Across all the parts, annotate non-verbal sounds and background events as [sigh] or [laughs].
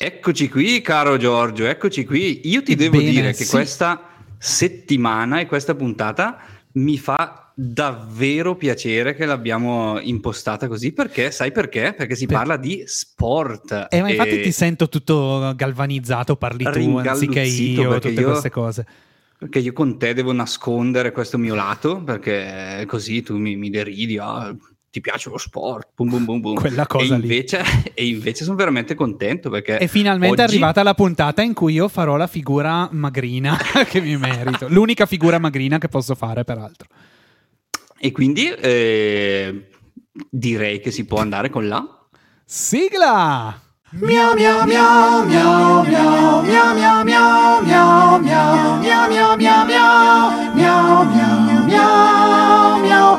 Eccoci qui, caro Giorgio, eccoci qui. Io ti devo Bene, dire che sì. questa settimana e questa puntata mi fa davvero piacere che l'abbiamo impostata così perché sai perché? Perché si Per- parla di sport. Eh, ma infatti ti sento tutto galvanizzato, parli tu anziché io, tutte io- queste cose. Perché io con te devo nascondere questo mio lato, perché così tu mi, mi deridi, ah, ti piace lo sport, bum bum bum bum. Quella cosa e lì. invece, E invece sono veramente contento perché... E finalmente è oggi- arrivata la puntata in cui io farò la figura magrina che mi merito. L'unica figura magrina che posso fare, peraltro. E quindi eh, direi che si può andare con la... Sigla! Miau miau miau miau miau miau miau miau miau miau miau miau miau miau miau miau miau miau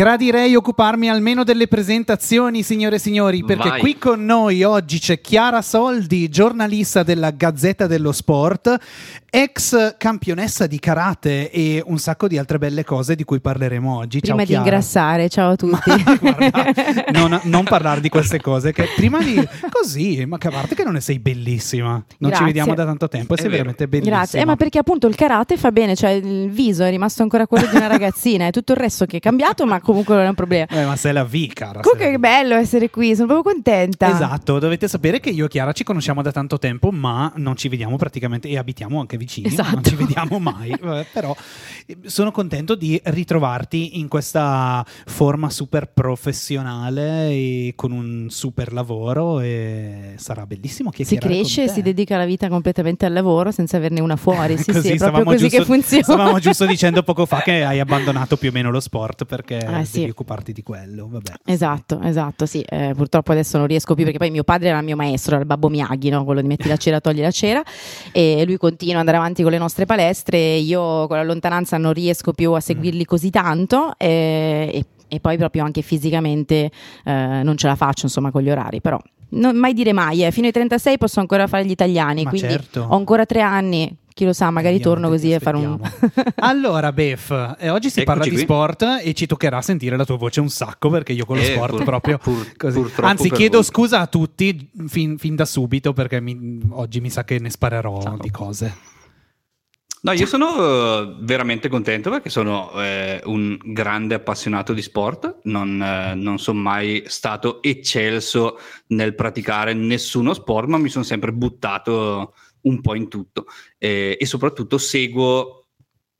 Gradirei occuparmi almeno delle presentazioni, signore e signori, perché Vai. qui con noi oggi c'è Chiara Soldi, giornalista della Gazzetta dello Sport, ex campionessa di karate e un sacco di altre belle cose di cui parleremo oggi. Prima Ciao, di Chiara. ingrassare, ciao a tutti. Ma [laughs] guarda, [laughs] non, non parlare di queste cose che prima di così, ma che a parte che non ne sei bellissima. Non ci Grazie. vediamo da tanto tempo e sei vero. veramente bellissima. Grazie, eh, ma perché appunto il karate fa bene, cioè il viso è rimasto ancora quello di una [laughs] ragazzina, è tutto il resto che è cambiato, ma comunque non è un problema. Eh, ma sei la V, cara. Comunque che V. bello essere qui, sono proprio contenta. Esatto, dovete sapere che io e Chiara ci conosciamo da tanto tempo, ma non ci vediamo praticamente e abitiamo anche vicini, ma non Esatto. ci vediamo mai. Vabbè, [laughs] però eh, sono contento di ritrovarti in questa forma super professionale e con un super lavoro e sarà bellissimo Si chiacchierare con cresce e si dedica la vita completamente al lavoro senza averne una fuori. [laughs] Sì, Così sì, è proprio così giusto- che funziona. Stavamo giusto [laughs] dicendo poco fa che hai abbandonato più o meno lo sport perché Ah, sì. devi occuparti di quello. Vabbè. Esatto, esatto, sì, eh, purtroppo adesso non riesco più perché poi mio padre era il mio maestro, era il babbo Miyagi, no? quello di metti la cera, togli la cera e lui continua ad andare avanti con le nostre palestre e io con la lontananza non riesco più a seguirli così tanto eh, e, e poi proprio anche fisicamente eh, non ce la faccio insomma con gli orari, però non mai dire mai, eh, fino ai 36 posso ancora fare gli italiani, Ma quindi certo. ho ancora tre anni, chi lo sa, magari Vediamo, torno così a fare un... [laughs] allora, Bef, eh, oggi si Eccoci parla di qui. sport e ci toccherà sentire la tua voce un sacco perché io con lo Eh, sport pur- proprio pur- così. purtroppo Anzi, chiedo voi. scusa a tutti fin, fin da subito perché mi- oggi mi sa che ne sparerò Ciao. di cose. No, io sono eh, veramente contento perché sono eh, un grande appassionato di sport, non, eh, non sono mai stato eccelso nel praticare nessuno sport, ma mi sono sempre buttato un po' in tutto Eh, e soprattutto seguo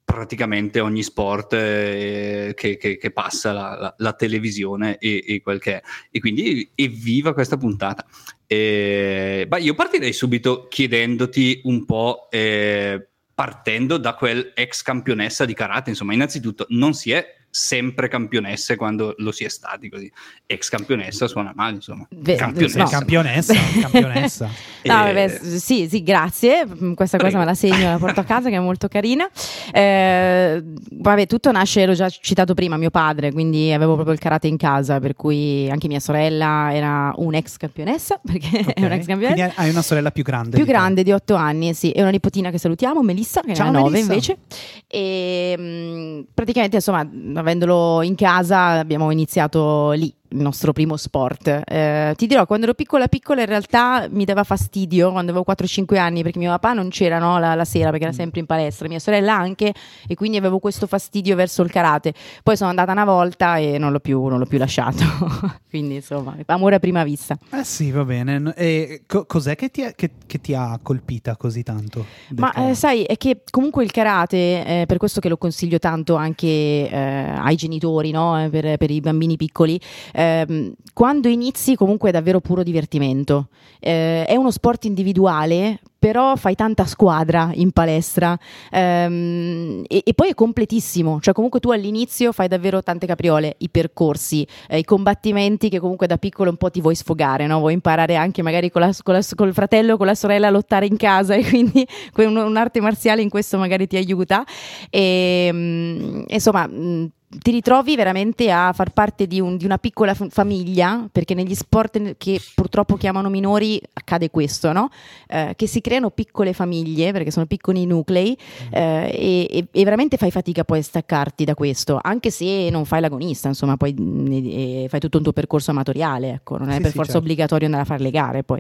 praticamente ogni sport eh, che, che- che passa la, la- la televisione e, e quel che è. E quindi evviva questa puntata. Eh, io partirei subito chiedendoti un po', eh, partendo da quel ex campionessa di karate, insomma, innanzitutto non si è sempre campionesse quando lo si è stati così. Ex campionessa suona male, insomma. Beh, campionessa. no. Campionessa, [laughs] campionessa. [laughs] No, Eh, vabbè, s- sì, sì, grazie. Mm, Questa Prego. cosa me la segno la porto a casa, che è molto carina. Eh, vabbè, tutto nasce, l'ho già citato prima, mio padre, quindi avevo proprio il karate in casa, per cui anche mia sorella era un'ex campionessa, [laughs] perché Ok. è un'ex campionessa. Quindi hai una sorella più grande. Più di te. grande di otto anni, sì, e una nipotina che salutiamo, Melissa, che Ciao, ne ha nove Melissa. invece. E mm, praticamente, insomma, avendolo in casa, abbiamo iniziato lì il nostro primo sport. Eh, ti dirò, quando ero piccola piccola in realtà mi dava fastidio quando avevo 4-5 anni perché mio papà non c'era no, la, la sera perché era sempre in palestra, mia sorella anche e quindi avevo questo fastidio verso il karate. Poi sono andata una volta e non l'ho più, non l'ho più lasciato. [laughs] quindi insomma, amore a prima vista. Eh sì, va bene. E co- cos'è che ti, è- che- che ti ha colpita così tanto? Ma eh, sai, è che comunque il karate, eh, per questo che lo consiglio tanto anche eh, ai genitori, no? Eh, per, per i bambini piccoli, ehm, quando inizi comunque è davvero puro divertimento. Eh, è uno sport individuale, però fai tanta squadra in palestra ehm, e, e poi è completissimo, cioè comunque tu all'inizio fai davvero tante capriole, i percorsi, eh, i combattimenti che comunque da piccolo un po' ti vuoi sfogare, no? vuoi imparare anche magari con la, con la- col fratello o con la sorella a lottare in casa [laughs] e quindi un- un'arte marziale in questo magari ti aiuta e mm, insomma mm, ti ritrovi veramente a far parte di, un, di una piccola f- famiglia, perché negli sport che purtroppo chiamano minori accade questo, no? Eh, che si creano piccole famiglie, perché sono piccoli nuclei, Mm. eh, e, e veramente fai fatica poi a staccarti da questo, anche se non fai l'agonista, insomma, poi mh, fai tutto un tuo percorso amatoriale, ecco, non è Sì, per sì, forza certo. obbligatorio andare a fare le gare poi.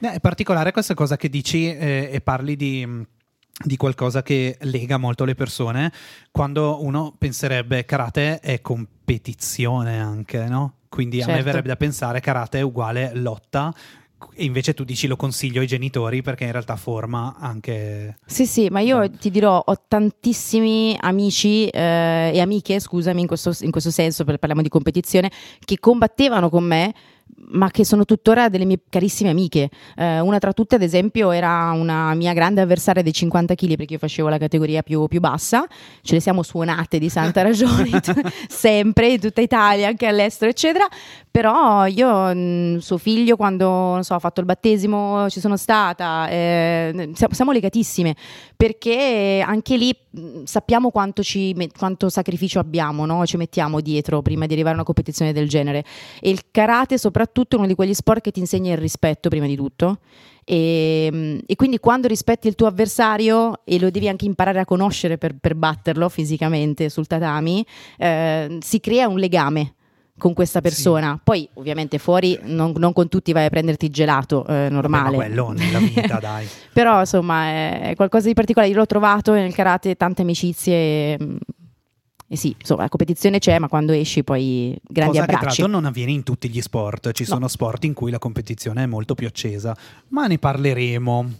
Eh, È particolare questa cosa che dici eh, e parli di, di qualcosa che lega molto le persone quando uno penserebbe karate è competizione anche, no? Quindi a me Certo. verrebbe da pensare karate è uguale lotta e invece tu dici lo consiglio ai genitori perché in realtà forma anche... Sì, sì, ma io ti dirò, ho tantissimi amici eh, e amiche, scusami, in questo, in questo senso, perché parliamo di competizione, che combattevano con me, ma che sono tuttora delle mie carissime amiche. Eh, una tra tutte, ad esempio, era una mia grande avversaria dei 50 kg, perché io facevo la categoria più, più bassa, ce le siamo suonate di santa ragione, [laughs] sempre, in tutta Italia, anche all'estero, eccetera. Però io, mh, suo figlio, quando non so, ha fatto il battesimo, ci sono stata, eh, siamo, siamo legatissime perché anche lì mh, sappiamo quanto, ci, quanto sacrificio abbiamo, no? ci mettiamo dietro prima di arrivare a una competizione del genere. E il karate, soprattutto, è uno di quegli sport che ti insegna il rispetto prima di tutto. E, mh, e quindi quando rispetti il tuo avversario e lo devi anche imparare a conoscere per, per batterlo fisicamente sul tatami, eh, si crea un legame con questa persona. Poi, ovviamente, fuori non, non con tutti vai a prenderti gelato, eh, Vabbè, ma normale. quello nella vita, [laughs] dai. Però, insomma, è, è qualcosa di particolare. Io l'ho trovato nel karate, tante amicizie. E, mm, e sì, insomma, la competizione c'è, ma quando esci poi grandi Cosa che tra abbracci. l'altro non avviene in tutti gli sport, ci No. sono sport in cui la competizione è molto più accesa, ma ne parleremo.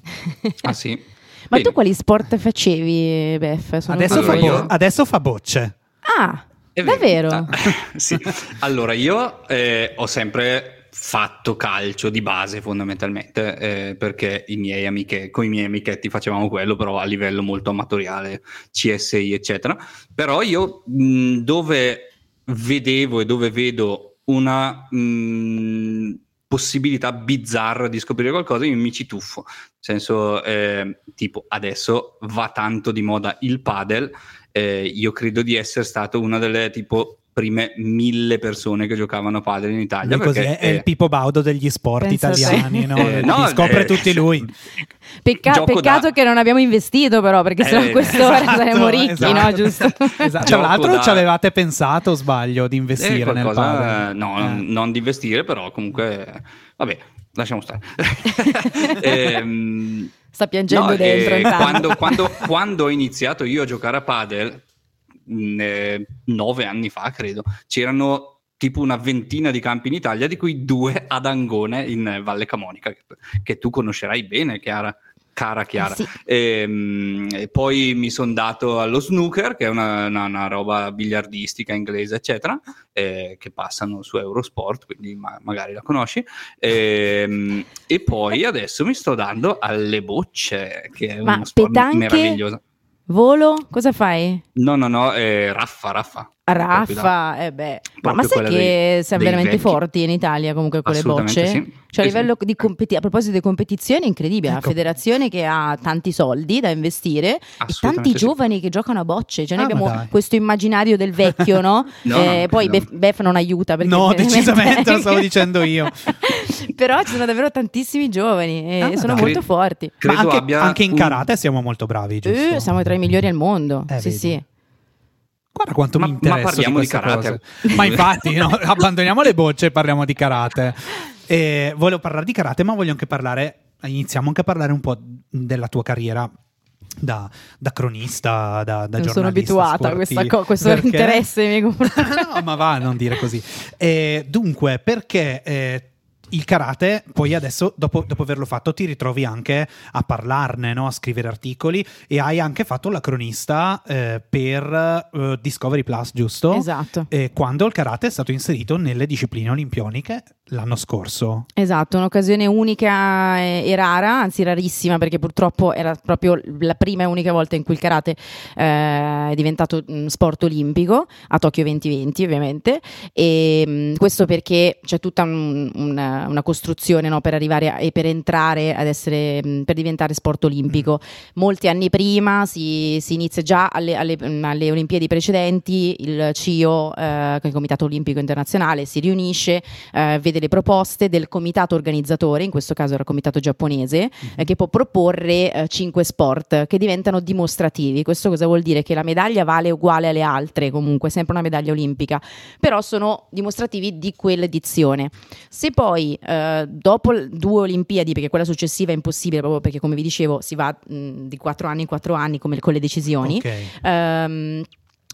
Ah sì. [laughs] Ma Bene. tu quali sport facevi, Bef? Sono Adesso fa, Allora, bo- io- adesso fa bocce. Ah, È vero. davvero? Ah, [laughs] sì. Allora, io eh, ho sempre fatto calcio di base fondamentalmente eh, perché i miei amiche, con i miei amichetti facevamo quello però a livello molto amatoriale CSI eccetera. Però io mh, dove vedevo e dove vedo una mh, possibilità bizzarra di scoprire qualcosa io mi ci tuffo. Nel senso eh, tipo adesso va tanto di moda il padel eh, io credo di essere stato una delle tipo prime mille persone che giocavano a padel in Italia. Così è, è il Pippo Baudo degli sport italiani, no? [laughs] eh, Li no, scopre eh, tutti lui. [laughs] Pecca- peccato da- che non abbiamo investito, però, perché Eh, a quest'ora Esatto, saremmo ricchi, esatto. no? Giusto? [laughs] Esatto. Tra l'altro da- ci avevate pensato, sbaglio, di eh, investire nel qualcosa, padel. no, Eh. non- non di investire, però comunque, vabbè, lasciamo stare. Ehm, Sta piangendo No, dentro. eh, quando, quando- quando ho iniziato io a giocare a padel, mh, eh, nove anni fa credo, c'erano tipo una ventina di campi in Italia, di cui due ad Angone in Valle Camonica, che, che tu conoscerai bene, Chiara. Cara Chiara. Sì. Ehm, E, poi mi sono dato allo snooker, che è una, una- una roba biliardistica inglese, eccetera, eh, che passano su Eurosport, quindi ma- magari la conosci. Ehm, e poi adesso mi sto dando alle bocce, che è Ma uno sport petanche? meraviglioso. Volo? Cosa fai? No, no, no, eh, Raffa, Raffa. Raffa, eh beh. Ma, ma sai che dei- siamo dei veramente vecchi. forti in Italia comunque con le bocce? sì. Cioè a livello di competi- a proposito di competizioni è incredibile, la Ecco. federazione che ha tanti soldi da investire e tanti sì. giovani che giocano a bocce, cioè noi Ah, ma abbiamo dai. questo immaginario del vecchio, no? [laughs] No, Eh, no, poi no. Bef, Bef non aiuta perché No, decisamente, lo stavo [laughs] dicendo io. Però ci sono davvero tantissimi giovani e Ah, ma sono dai. molto forti. Ma Credo anche, abbia anche in un- karate siamo molto bravi, giusto? Eh, siamo tra i migliori al mondo. Eh, sì, vedi. sì. Guarda quanto Ma- mi ma interessa parliamo di queste karate. Ma [laughs] infatti, no, abbandoniamo le bocce e parliamo di karate. E volevo parlare di karate, ma voglio anche parlare, iniziamo anche a parlare un po' della tua carriera da, da cronista, da, da Non sono abituata a questa sportivo. co- questo Perché- interesse [laughs] no, ma va, non dire così. Eh, dunque, perché eh, il karate, poi adesso, dopo, dopo averlo fatto, ti ritrovi anche a parlarne, no? a scrivere articoli e hai anche fatto la cronista eh, per eh, Discovery Plus, giusto? Esatto. Eh, quando il karate è stato inserito nelle discipline olimpioniche l'anno scorso. Esatto, un'occasione unica e, rara, anzi rarissima perché purtroppo era proprio la prima e unica volta in cui il karate eh, è diventato sport olimpico, a Tokyo 2020 ovviamente, e mm, questo perché c'è tutta un- un- una costruzione no, per arrivare a, e per entrare ad essere, mh, per diventare sport olimpico. Molti anni prima si, si inizia già alle, alle, alle Olimpiadi precedenti, il CIO, eh, il Comitato Olimpico Internazionale, si riunisce, eh, vede le proposte del comitato organizzatore, in questo caso era il comitato giapponese, eh, che può proporre eh, cinque sport che diventano dimostrativi. Questo cosa vuol dire? Che la medaglia vale uguale alle altre, comunque, sempre una medaglia olimpica, però sono dimostrativi di quell'edizione. Se poi eh, dopo due Olimpiadi, perché quella successiva è impossibile, proprio perché come vi dicevo si va mh, di quattro anni in quattro anni come con le decisioni, Ok. ehm,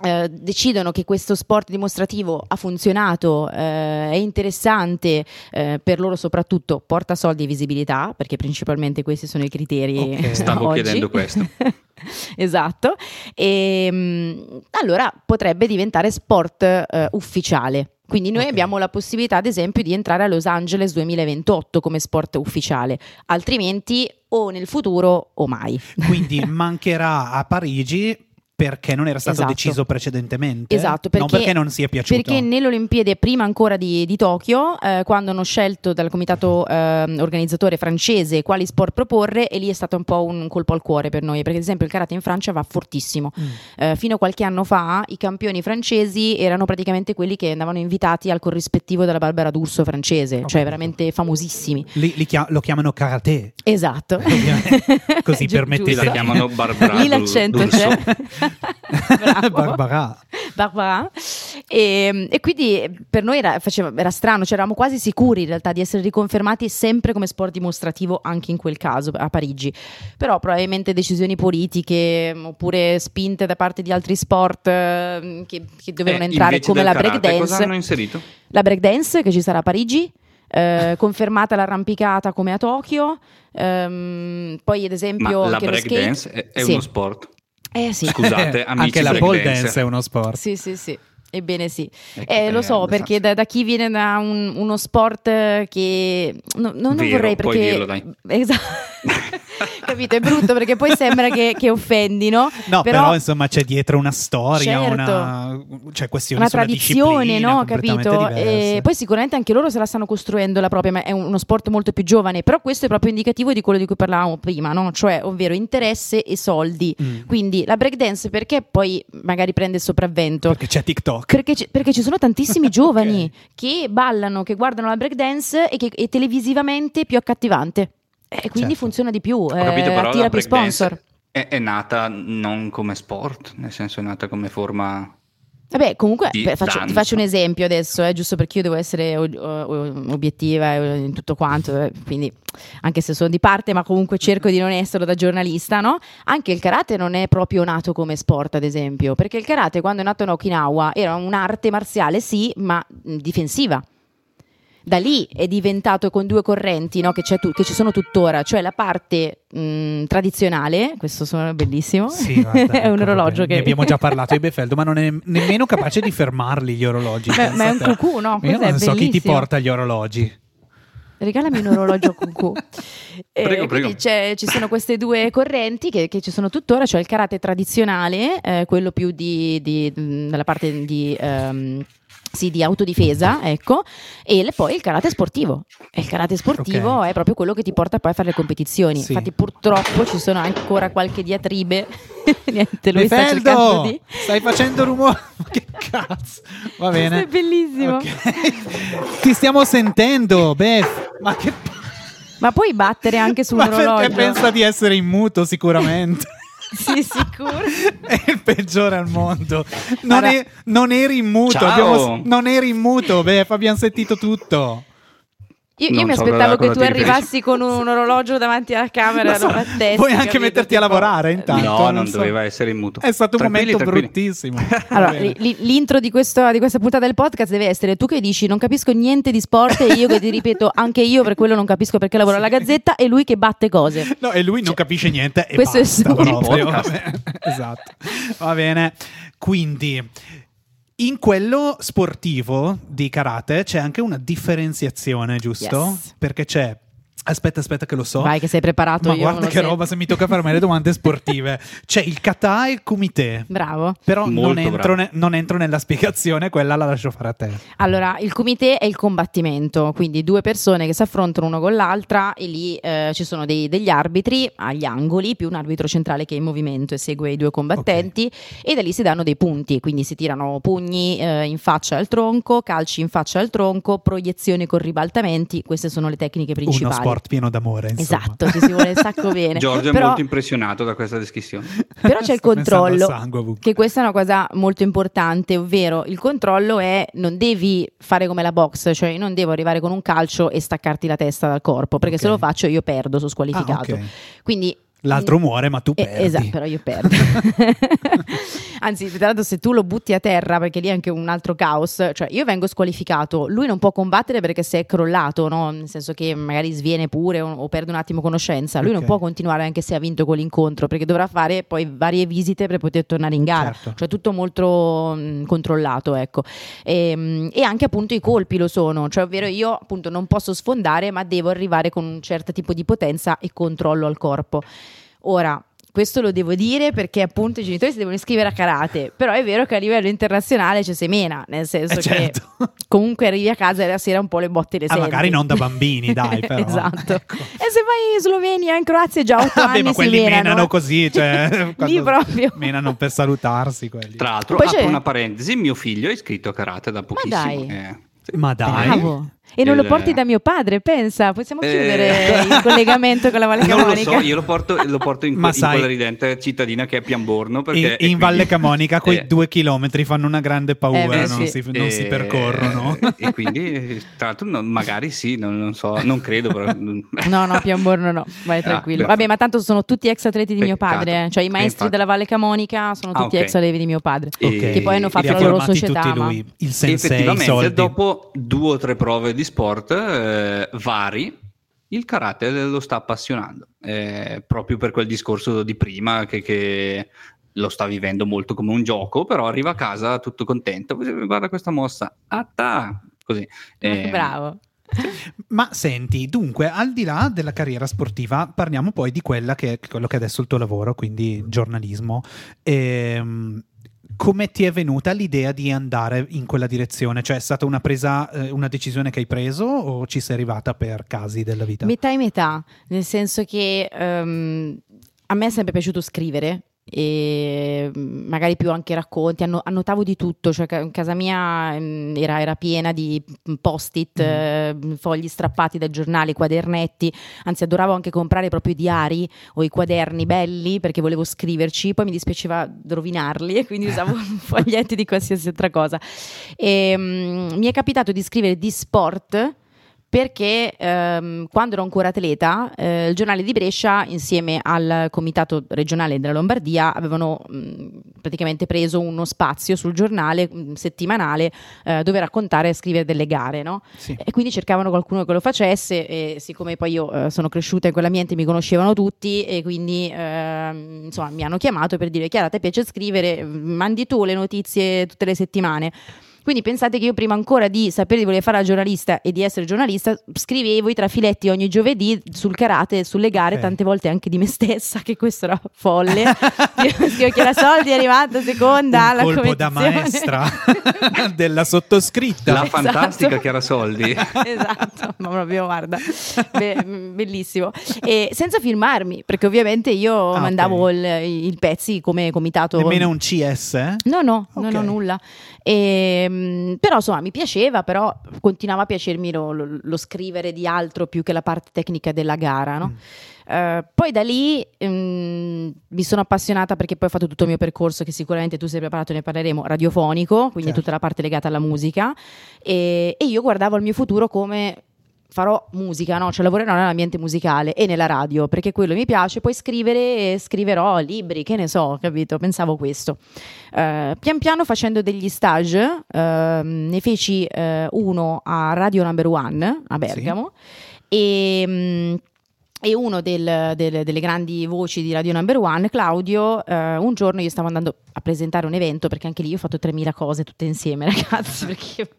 eh, decidono che questo sport dimostrativo ha funzionato, eh, è interessante eh, per loro soprattutto, porta soldi e visibilità, perché principalmente questi sono i criteri Ok. [laughs] Stavo oggi. chiedendo questo. [laughs] esatto, e mh, allora potrebbe diventare sport eh, ufficiale. Quindi noi Ok. abbiamo la possibilità, ad esempio, di entrare a Los Angeles 2028 come sport ufficiale, altrimenti o nel futuro o mai. Quindi [laughs] mancherà a Parigi perché non era stato Esatto. deciso precedentemente. Esatto, non perché- perché non sia piaciuto. Perché nelle Olimpiadi, prima ancora di, di Tokyo, eh, quando hanno scelto dal comitato ehm, organizzatore francese quali sport proporre, e lì è stato un po' un colpo al cuore per noi, perché ad esempio il karate in Francia va fortissimo. Mm. Eh, fino a qualche anno fa i campioni francesi erano praticamente quelli che andavano invitati al corrispettivo della Barbara D'Urso francese, Ho cioè veramente famosissimi. Li- li chia- lo chiamano karate. Esatto. [laughs] Ovviamente. Così [laughs] permettete- giusto. la chiamano Barbara Lì Dur- l'accento D'Urso. c'è. [laughs] Barbara. Barbara. E, e quindi per noi era, faceva- era strano, cioè eravamo quasi sicuri in realtà di essere riconfermati sempre come sport dimostrativo anche in quel caso a Parigi. Però probabilmente decisioni politiche mh, oppure spinte da parte di altri sport eh, che, che dovevano Eh, entrare come la karate, Cosa breakdance. hanno inserito? La breakdance che ci sarà a Parigi. eh, [laughs] confermata l'arrampicata come a Tokyo, ehm, poi ad esempio Ma la anche lo skate. breakdance è, è Sì. uno sport. Eh sì. Scusate, amici Anche la pole breakdancer. dance è uno sport. Sì, sì, sì. Ebbene sì. Ecco, Eh, lo so, perché da, da chi viene da un- uno sport eh, che... no- no- non Vero, vorrei puoi perché... dirlo, dai. [laughs] Esatto. [laughs] [laughs] Capito? È brutto perché poi sembra che, che offendi, no? No, però, insomma c'è dietro una storia, Certo. una cioè, una tradizione, no? Capito? E poi sicuramente anche loro se la stanno costruendo la propria, ma è uno sport molto più giovane, però questo è proprio indicativo di quello di cui parlavamo prima, no? Cioè, ovvero interesse e soldi. Mm. Quindi la breakdance perché poi magari prende il sopravvento? Perché c'è TikTok. Perché ci, perché ci sono tantissimi [laughs] giovani che ballano, che guardano la breakdance e che è televisivamente più accattivante. E quindi Certo. funziona di più, Ho capito, eh, però attira più sponsor. È, è nata non come sport, nel senso è nata come forma... Vabbè, comunque di beh, faccio- ti faccio un esempio adesso, eh, giusto perché io devo essere o- o- obiettiva eh, in tutto quanto, eh, quindi anche se sono di parte, ma comunque cerco di non esserlo da giornalista, no? Anche il karate non è proprio nato come sport, ad esempio, perché il karate quando è nato in Okinawa era un'arte marziale, sì, ma difensiva. Da lì è diventato con due correnti no, che, c'è tu- che ci sono tuttora, cioè la parte mh, tradizionale, questo suona bellissimo, Sì, [laughs] guarda, è un ecco, orologio che... Ne abbiamo già parlato di [laughs] Befeldo, ma non è nemmeno capace di fermarli gli orologi. Ma- ma è un cucù, no? Io non so chi ti Bellissimo. porta gli orologi. Regalami un orologio [laughs] con Q. Eh, Prego, prego. c'è- ci sono queste due correnti che, che ci sono tuttora, cioè il karate tradizionale, eh, quello più di, di- mh, della parte di, ehm, sì, di autodifesa, ecco, e le- poi il karate sportivo. E il karate sportivo Ok. è proprio quello che ti porta poi a fare le competizioni. Sì. Infatti purtroppo ci sono ancora qualche diatribe. [laughs] Niente, lui sta Befeldo, cercando di... stai facendo rumore. [laughs] Che cazzo? Va bene. Questo è bellissimo. Ok. Ti stiamo sentendo, Bef. Ma che Ma puoi battere anche su un Ma perché pensa di essere in muto sicuramente. Sì, sicuro. [laughs] È il peggiore al mondo. Non, Guarda- è- non eri in muto. Ciao. abbiamo- non eri in muto, Bef. Abbiamo sentito tutto. Io, io mi so aspettavo che tu arrivassi con un orologio davanti alla camera. Lo so, battessi, puoi anche metterti a Tipo- lavorare intanto. no, non non so. doveva essere in muto. È stato un momento tranquilli. bruttissimo. [laughs] [laughs] Allora, l'intro di, questo- di questa puntata del podcast deve essere tu che dici non capisco niente di sport e io che ti ripeto [laughs] anche io per quello non capisco perché lavoro alla Gazzetta e lui che batte cose. No, e lui non capisce niente e questo è basta il suo proprio. esatto. Va bene. Quindi in quello sportivo di karate c'è anche una differenziazione, giusto? Yes. Perché c'è Aspetta, aspetta che lo so. Vai che sei preparato. Ma io guarda che roba se mi tocca farmi le domande sportive. [laughs] C'è il kata e il kumite. Bravo. Però non entro, bravo. ne- non entro nella spiegazione, quella la lascio fare a te. Allora, il comité è il combattimento, quindi due persone che si affrontano uno con l'altra e lì eh, ci sono dei- degli arbitri agli angoli, più un arbitro centrale che è in movimento e segue i due combattenti e da lì si danno dei punti, quindi si tirano pugni eh, in faccia al tronco, calci in faccia al tronco, proiezioni con ribaltamenti, queste sono le tecniche principali. Sport pieno d'amore, insomma. Esatto, ci si vuole un sacco [laughs] bene. Giorgio è Però- molto impressionato da questa descrizione. però c'è il controllo, che questa è una cosa molto importante, ovvero il controllo è non devi fare come la box, cioè io non devo arrivare con un calcio e staccarti la testa dal corpo, perché se Ok. lo faccio io perdo, sono Ah, squalificato. ok. Quindi L'altro muore, ma tu eh, perdi. esatto, però io perdo. [laughs] Anzi, tra l'altro, se tu lo butti a terra, perché lì è anche un altro caos, cioè io vengo squalificato, lui non può combattere perché si è crollato, no? nel senso che magari sviene pure o, o perde un attimo conoscenza. Lui non Ok. può continuare anche se ha vinto quell'incontro, perché dovrà fare poi varie visite per poter tornare in gara. Certo. Cioè tutto molto mh, controllato, ecco. E, mh, e anche appunto i colpi lo sono, cioè ovvero io appunto non posso sfondare, ma devo arrivare con un certo tipo di potenza e controllo al corpo. Ora, questo lo devo dire perché appunto i genitori si devono iscrivere a karate, però è vero che a livello internazionale ci semena, nel senso Eh, che certo. [laughs] comunque arrivi a casa e la sera un po' le botte le Ah, senti. magari non da bambini, [laughs] dai, però. esatto. Ecco. E se vai in Slovenia, in Croazia, già 8 [laughs] Vabbè, anni ma si quelli menano. menano così, cioè, Lì proprio. menano per salutarsi quelli. Tra l'altro, Poi apro c'è- una parentesi, mio figlio è iscritto a karate da pochissimo. dai. eh. Ma dai. Bravo. E non lo porti da mio padre, pensa, possiamo Eh. chiudere [laughs] il collegamento con la Valle [laughs] Non lo Camonica. so, io lo porto, lo porto in, in sai- quella ridente cittadina che è Piamborno. In, Perché, in Valle Camonica quei [laughs] eh, due chilometri fanno una grande paura, Eh, non, sì. si, non si percorrono. E quindi, tra l'altro, non- magari sì, non, non so, non credo. Però, No, no, Piamborno no, vai Ah, tranquillo. perfetto. Vabbè, ma tanto sono tutti ex atleti di mio padre, eh. cioè i maestri infatti. della Valle Camonica sono Ah, tutti ok. ex allievi di mio padre. E- Che poi hanno fatto la loro società. tutti ma- lui, il sensei, effettivamente, soldi. dopo due o tre prove di sport eh, vari, il karate lo sta appassionando. Eh, proprio per quel discorso di prima che, che lo sta vivendo molto come un gioco, però arriva a casa tutto contento. Guarda questa mossa, atta! Così. Eh, Bravo. Ma senti, dunque, al di là della carriera sportiva, parliamo poi di quella che è quello che è adesso il tuo lavoro, quindi giornalismo. Ehm, come ti è venuta l'idea di andare in quella direzione? Cioè, è stata una presa, eh, una decisione che hai preso o ci sei arrivata per casi della vita? Metà e metà, nel senso che ehm, a me è sempre piaciuto scrivere e mm, magari più anche racconti, anno- annotavo di tutto, cioè ca- casa mia mm, era, era piena di mm, post-it, Mm. eh, fogli strappati da giornali, quadernetti, anzi adoravo anche comprare proprio i diari o i quaderni belli perché volevo scriverci, poi mi dispiaceva rovinarli [laughs] e quindi usavo [laughs] foglietti di qualsiasi altra cosa. E, mm, mi è capitato di scrivere di sport perché ehm, quando ero ancora atleta, eh, il giornale di Brescia, insieme al comitato regionale della Lombardia, avevano mh, praticamente preso uno spazio sul giornale mh, settimanale eh, dove raccontare e scrivere delle gare, no? Sì. E quindi cercavano qualcuno che lo facesse e siccome poi io eh, sono cresciuta in quell'ambiente mi conoscevano tutti e quindi ehm, insomma mi hanno chiamato per dire Chiara, te piace scrivere, mandi tu le notizie tutte le settimane. Quindi pensate che io prima ancora di sapere di voler fare la giornalista e di essere giornalista, scrivevo i trafiletti ogni giovedì sul karate e sulle gare, Ok. tante volte anche di me stessa, che questo era folle. [laughs] Scrivo che la soldi è arrivata seconda un alla colpo da maestra [laughs] della sottoscritta. La Esatto. fantastica Chiara Soldi. [laughs] esatto, ma proprio guarda, be- bellissimo. E senza filmarmi, perché ovviamente io Ah, mandavo ok. il, il pezzi come comitato. Nemmeno un CS? eh? No, no, Ok. non ho nulla. Ehm, però insomma mi piaceva, però continuava a piacermi lo, lo- lo scrivere di altro più che la parte tecnica della gara, no? Mm. Eh, poi da lì ehm, mi sono appassionata perché poi ho fatto tutto il mio percorso che sicuramente tu sei preparato, ne parleremo, radiofonico, quindi Certo. tutta la parte legata alla musica e, e io guardavo il mio futuro come farò musica, no? cioè lavorerò nell'ambiente musicale e nella radio perché quello mi piace, poi scrivere e scriverò libri, che ne so, capito? Pensavo questo. Eh, pian piano facendo degli stage, ehm, ne feci eh, uno a Radio Number One a Bergamo e, mm, e uno del, del, delle grandi voci di Radio Number One, Claudio, eh, un giorno io stavo andando a presentare un evento perché anche lì io ho fatto 3000 cose tutte insieme, [laughs] ragazzi, perché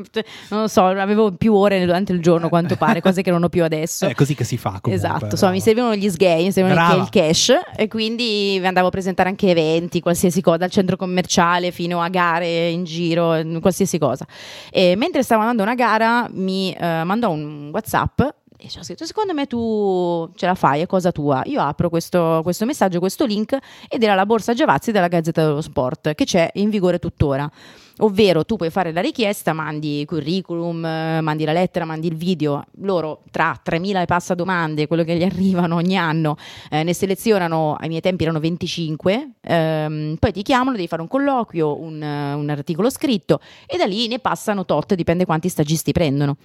non lo so, avevo più ore durante il giorno, quanto pare, cose che non ho più adesso. [laughs] È così che si fa comunque. Esatto, insomma, mi servivano gli sgay, mi servivano il cash e quindi andavo a presentare anche eventi, qualsiasi cosa, dal centro commerciale fino a gare in giro, qualsiasi cosa. E mentre stavo andando a una gara mi eh, mandò un WhatsApp e ho scritto, secondo me tu ce la fai, è cosa tua. Io apro questo, questo messaggio, questo link ed era la borsa Giavazzi della Gazzetta dello Sport, che c'è in vigore tuttora. Ovvero tu puoi fare la richiesta, mandi curriculum, mandi la lettera, mandi il video, loro tra 3.000 e passa domande, quello che gli [laughs] arrivano ogni anno, eh, ne selezionano, ai miei tempi erano 25, ehm, poi ti chiamano, devi fare un colloquio, un, un articolo scritto e da lì ne passano tot, dipende quanti stagisti prendono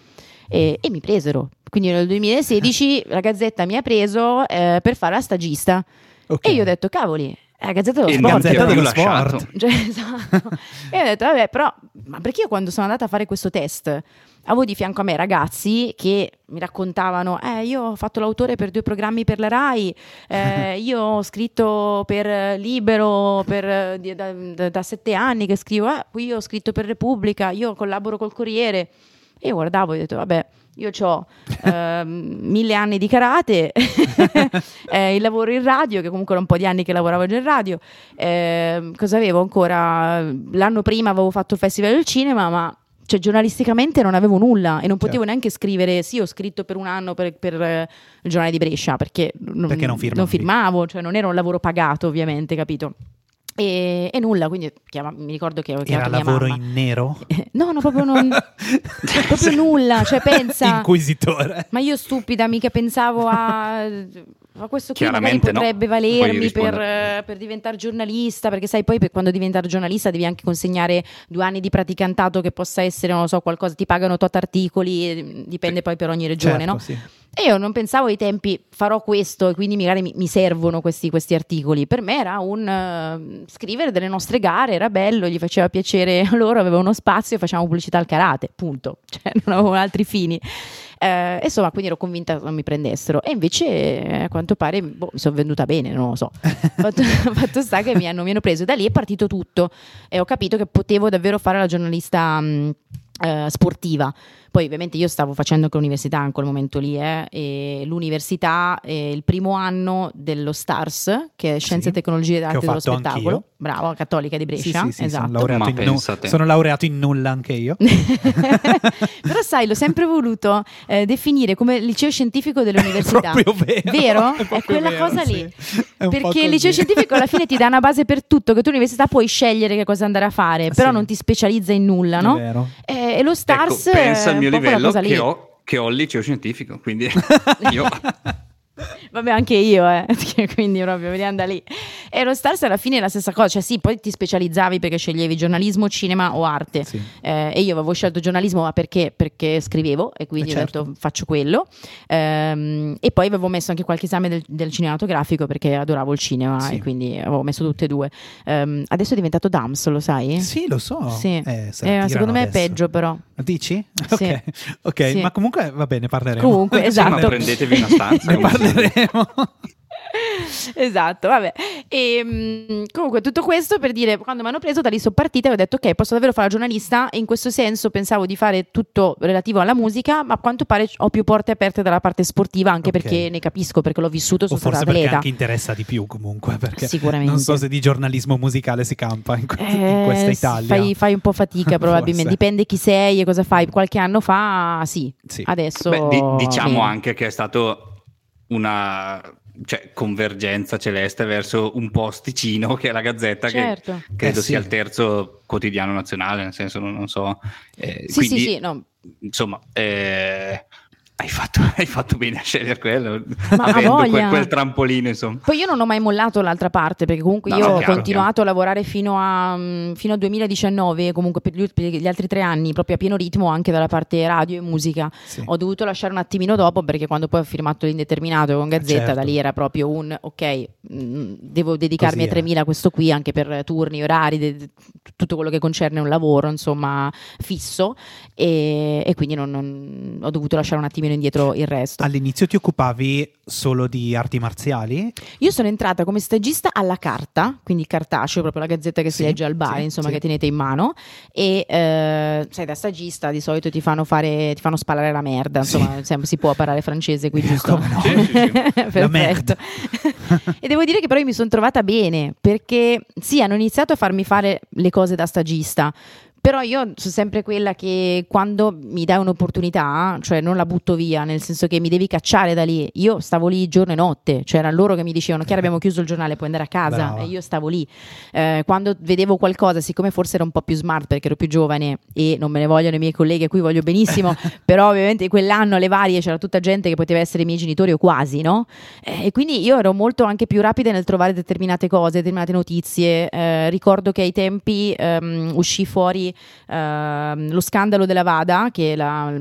e, e mi presero. Quindi nel 2016 la Gazzetta mi ha preso eh, per fare la stagista okay. e io ho detto cavoli, la Gazzetta dello Sport. Gazzetta dello Sport. [laughs] Cioè, esatto. e ho detto vabbè però, ma perché io quando sono andata a fare questo test avevo di fianco a me ragazzi che mi raccontavano eh io ho fatto l'autore per due programmi per la RAI eh, [laughs] io ho scritto per Libero per, da, da, da, sette anni che scrivo eh, poi io ho scritto per Repubblica io collaboro col Corriere e io guardavo e ho detto, vabbè, io ho eh, [laughs] mille anni di karate, [laughs] eh, il lavoro in radio, che comunque era un po' di anni che lavoravo già in radio. Eh, cosa avevo ancora? L'anno prima avevo fatto il Festival del Cinema, ma cioè, giornalisticamente non avevo nulla e non potevo certo. neanche scrivere, sì, ho scritto per un anno per, per eh, il giornale di Brescia, perché, perché non, non, firmavo, cioè non era un lavoro pagato ovviamente, capito? E, e, nulla, quindi chiama, mi ricordo che ho chiamato Era lavoro mamma. in nero? [laughs] no, no, proprio, non, [laughs] proprio nulla, cioè pensa... Inquisitore. Ma io stupida, mica pensavo a... Ma questo qui magari potrebbe no. valermi per, eh, per, diventare giornalista, perché sai, poi per, quando diventare giornalista devi anche consegnare due anni di praticantato che possa essere, non lo so, qualcosa, ti pagano tot articoli, dipende poi per ogni regione, certo, no? Sì. E io non pensavo ai tempi farò questo e quindi magari mi, mi servono questi, questi, articoli. Per me era un uh, scrivere delle nostre gare, era bello, gli faceva piacere [laughs] loro, aveva uno spazio facciamo pubblicità al karate, punto. [laughs] Cioè non avevo altri fini. Eh, insomma, quindi ero convinta che non mi prendessero. E invece, a quanto pare, boh, mi sono venduta bene, non lo so. [laughs] fatto, fatto sta che mi hanno, mi hanno, preso. Da lì è partito tutto e ho capito che potevo davvero fare la giornalista mh, eh, sportiva. Poi ovviamente io stavo facendo anche l'università in quel momento lì, eh, e l'università è il primo anno dello STARS, che è Scienze sì, e Tecnologie d'Arte dello Spettacolo. Anch'io. Bravo, Cattolica di Brescia, sì, sì, esatto. Sono laureato, in, sono laureato, in nulla anche io. [laughs] Però sai, l'ho sempre voluto eh, definire come liceo scientifico dell'università. [laughs] È vero. Vero? [laughs] È, è quella vero, cosa lì. Perché il liceo scientifico alla fine ti dà una base per tutto, che tu all'università puoi scegliere che cosa andare a fare, però non ti specializza in nulla, no? Eh, e lo STARS ecco, pensa al mio livello che ho, che ho il liceo scientifico, quindi [laughs] io Vabbè, anche io, eh. [laughs] quindi proprio vediamo da lì. E lo Stars alla fine è la stessa cosa, cioè sì, poi ti specializzavi perché sceglievi giornalismo, cinema o arte. Sì. Eh, e io avevo scelto giornalismo ma perché? Perché scrivevo e quindi eh certo. ho detto faccio quello. Ehm, e poi avevo messo anche qualche esame del, del cinematografico perché adoravo il cinema sì. e quindi avevo messo tutte e due. Ehm, adesso è diventato DAMS, lo sai? Sì, lo so. Sì. Eh, secondo me adesso. è peggio però. Dici? Sì. Ok, okay. Sì. ma comunque va bene, parleremo. Comunque, [laughs] esatto. ma prendetevi una stanza. ne parleremo. [laughs] [laughs] esatto, vabbè. E, mh, comunque tutto questo per dire, quando mi hanno preso da lì sono partita e ho detto ok, posso davvero fare la giornalista e in questo senso pensavo di fare tutto relativo alla musica, ma a quanto pare ho più porte aperte dalla parte sportiva anche Ok. perché ne capisco, perché l'ho vissuto, O sono forse stata perché atleta. anche interessa di più comunque, perché Sicuramente. non so se di giornalismo musicale si campa in, que- in Eh, questa Italia. Fai, fai un po' fatica [laughs] probabilmente, dipende chi sei e cosa fai. Qualche anno fa sì, Sì. adesso... Beh, di- diciamo meno. anche che è stato una cioè, convergenza celeste verso un posticino che è la Gazzetta, Certo. che credo Eh, sì. sia il terzo quotidiano nazionale, nel senso non, non so. Eh, Sì, quindi, sì, sì, no. insomma, eh, hai, fatto, [laughs] hai fatto bene a scegliere quello, Ma quel, quel trampolino, insomma. Poi io non ho mai mollato l'altra parte perché comunque No, io no, ho chiaro, continuato a lavorare fino, a, mm, fino al 2019, comunque per gli, per gli altri tre anni, proprio a pieno ritmo anche dalla parte radio e musica. Sì. Ho dovuto lasciare un attimino dopo perché quando poi ho firmato l'indeterminato con Gazzetta, certo. da lì era proprio un ok, mm, devo dedicarmi Così a è. 3000 questo qui anche per turni, orari, de- tutto quello che concerne un lavoro, insomma, fisso e, e quindi non- non- ho dovuto lasciare un attimino meno indietro il resto. All'inizio ti occupavi solo di arti marziali? Io sono entrata come stagista alla carta, quindi cartaceo, proprio la gazzetta che Sì, si legge al bar, sì, insomma, sì. che tenete in mano. E eh, sai, da stagista di solito ti fanno fare, ti fanno spalare la merda. Insomma, si può parlare francese qui, [laughs] giusto? Come no? [laughs] Perfetto. [laughs] e devo dire che però io mi sono trovata bene perché sì, hanno iniziato a farmi fare le cose da stagista. Però io sono sempre quella che quando mi dai un'opportunità, cioè non la butto via, nel senso che mi devi cacciare da lì. Io stavo lì giorno e notte, cioè erano loro che mi dicevano: Chiara, abbiamo chiuso il giornale, puoi andare a casa. Brava. E io stavo lì. Eh, quando vedevo qualcosa, siccome forse ero un po' più smart perché ero più giovane e non me ne vogliono i miei colleghi, a cui voglio benissimo, [laughs] però ovviamente quell'anno alle varie c'era tutta gente che poteva essere i miei genitori o quasi, no? Eh, e quindi io ero molto anche più rapida nel trovare determinate cose, determinate notizie. Eh, ricordo che ai tempi ehm, uscì fuori ehm, lo scandalo della Vada, che è la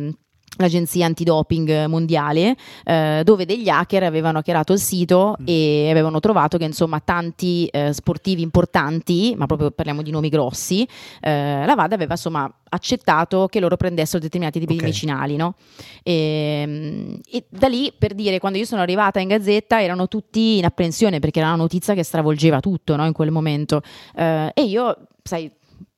l'agenzia antidoping mondiale eh, dove degli hacker avevano hackerato il sito Mm. e avevano trovato che insomma tanti eh, sportivi importanti ma proprio parliamo di nomi grossi eh, la VAD aveva insomma accettato che loro prendessero determinati tipi Ok. di medicinali no? e, e da lì per dire quando io sono arrivata in gazzetta erano tutti in apprensione perché era una notizia che stravolgeva tutto no, in quel momento Eh, e io sai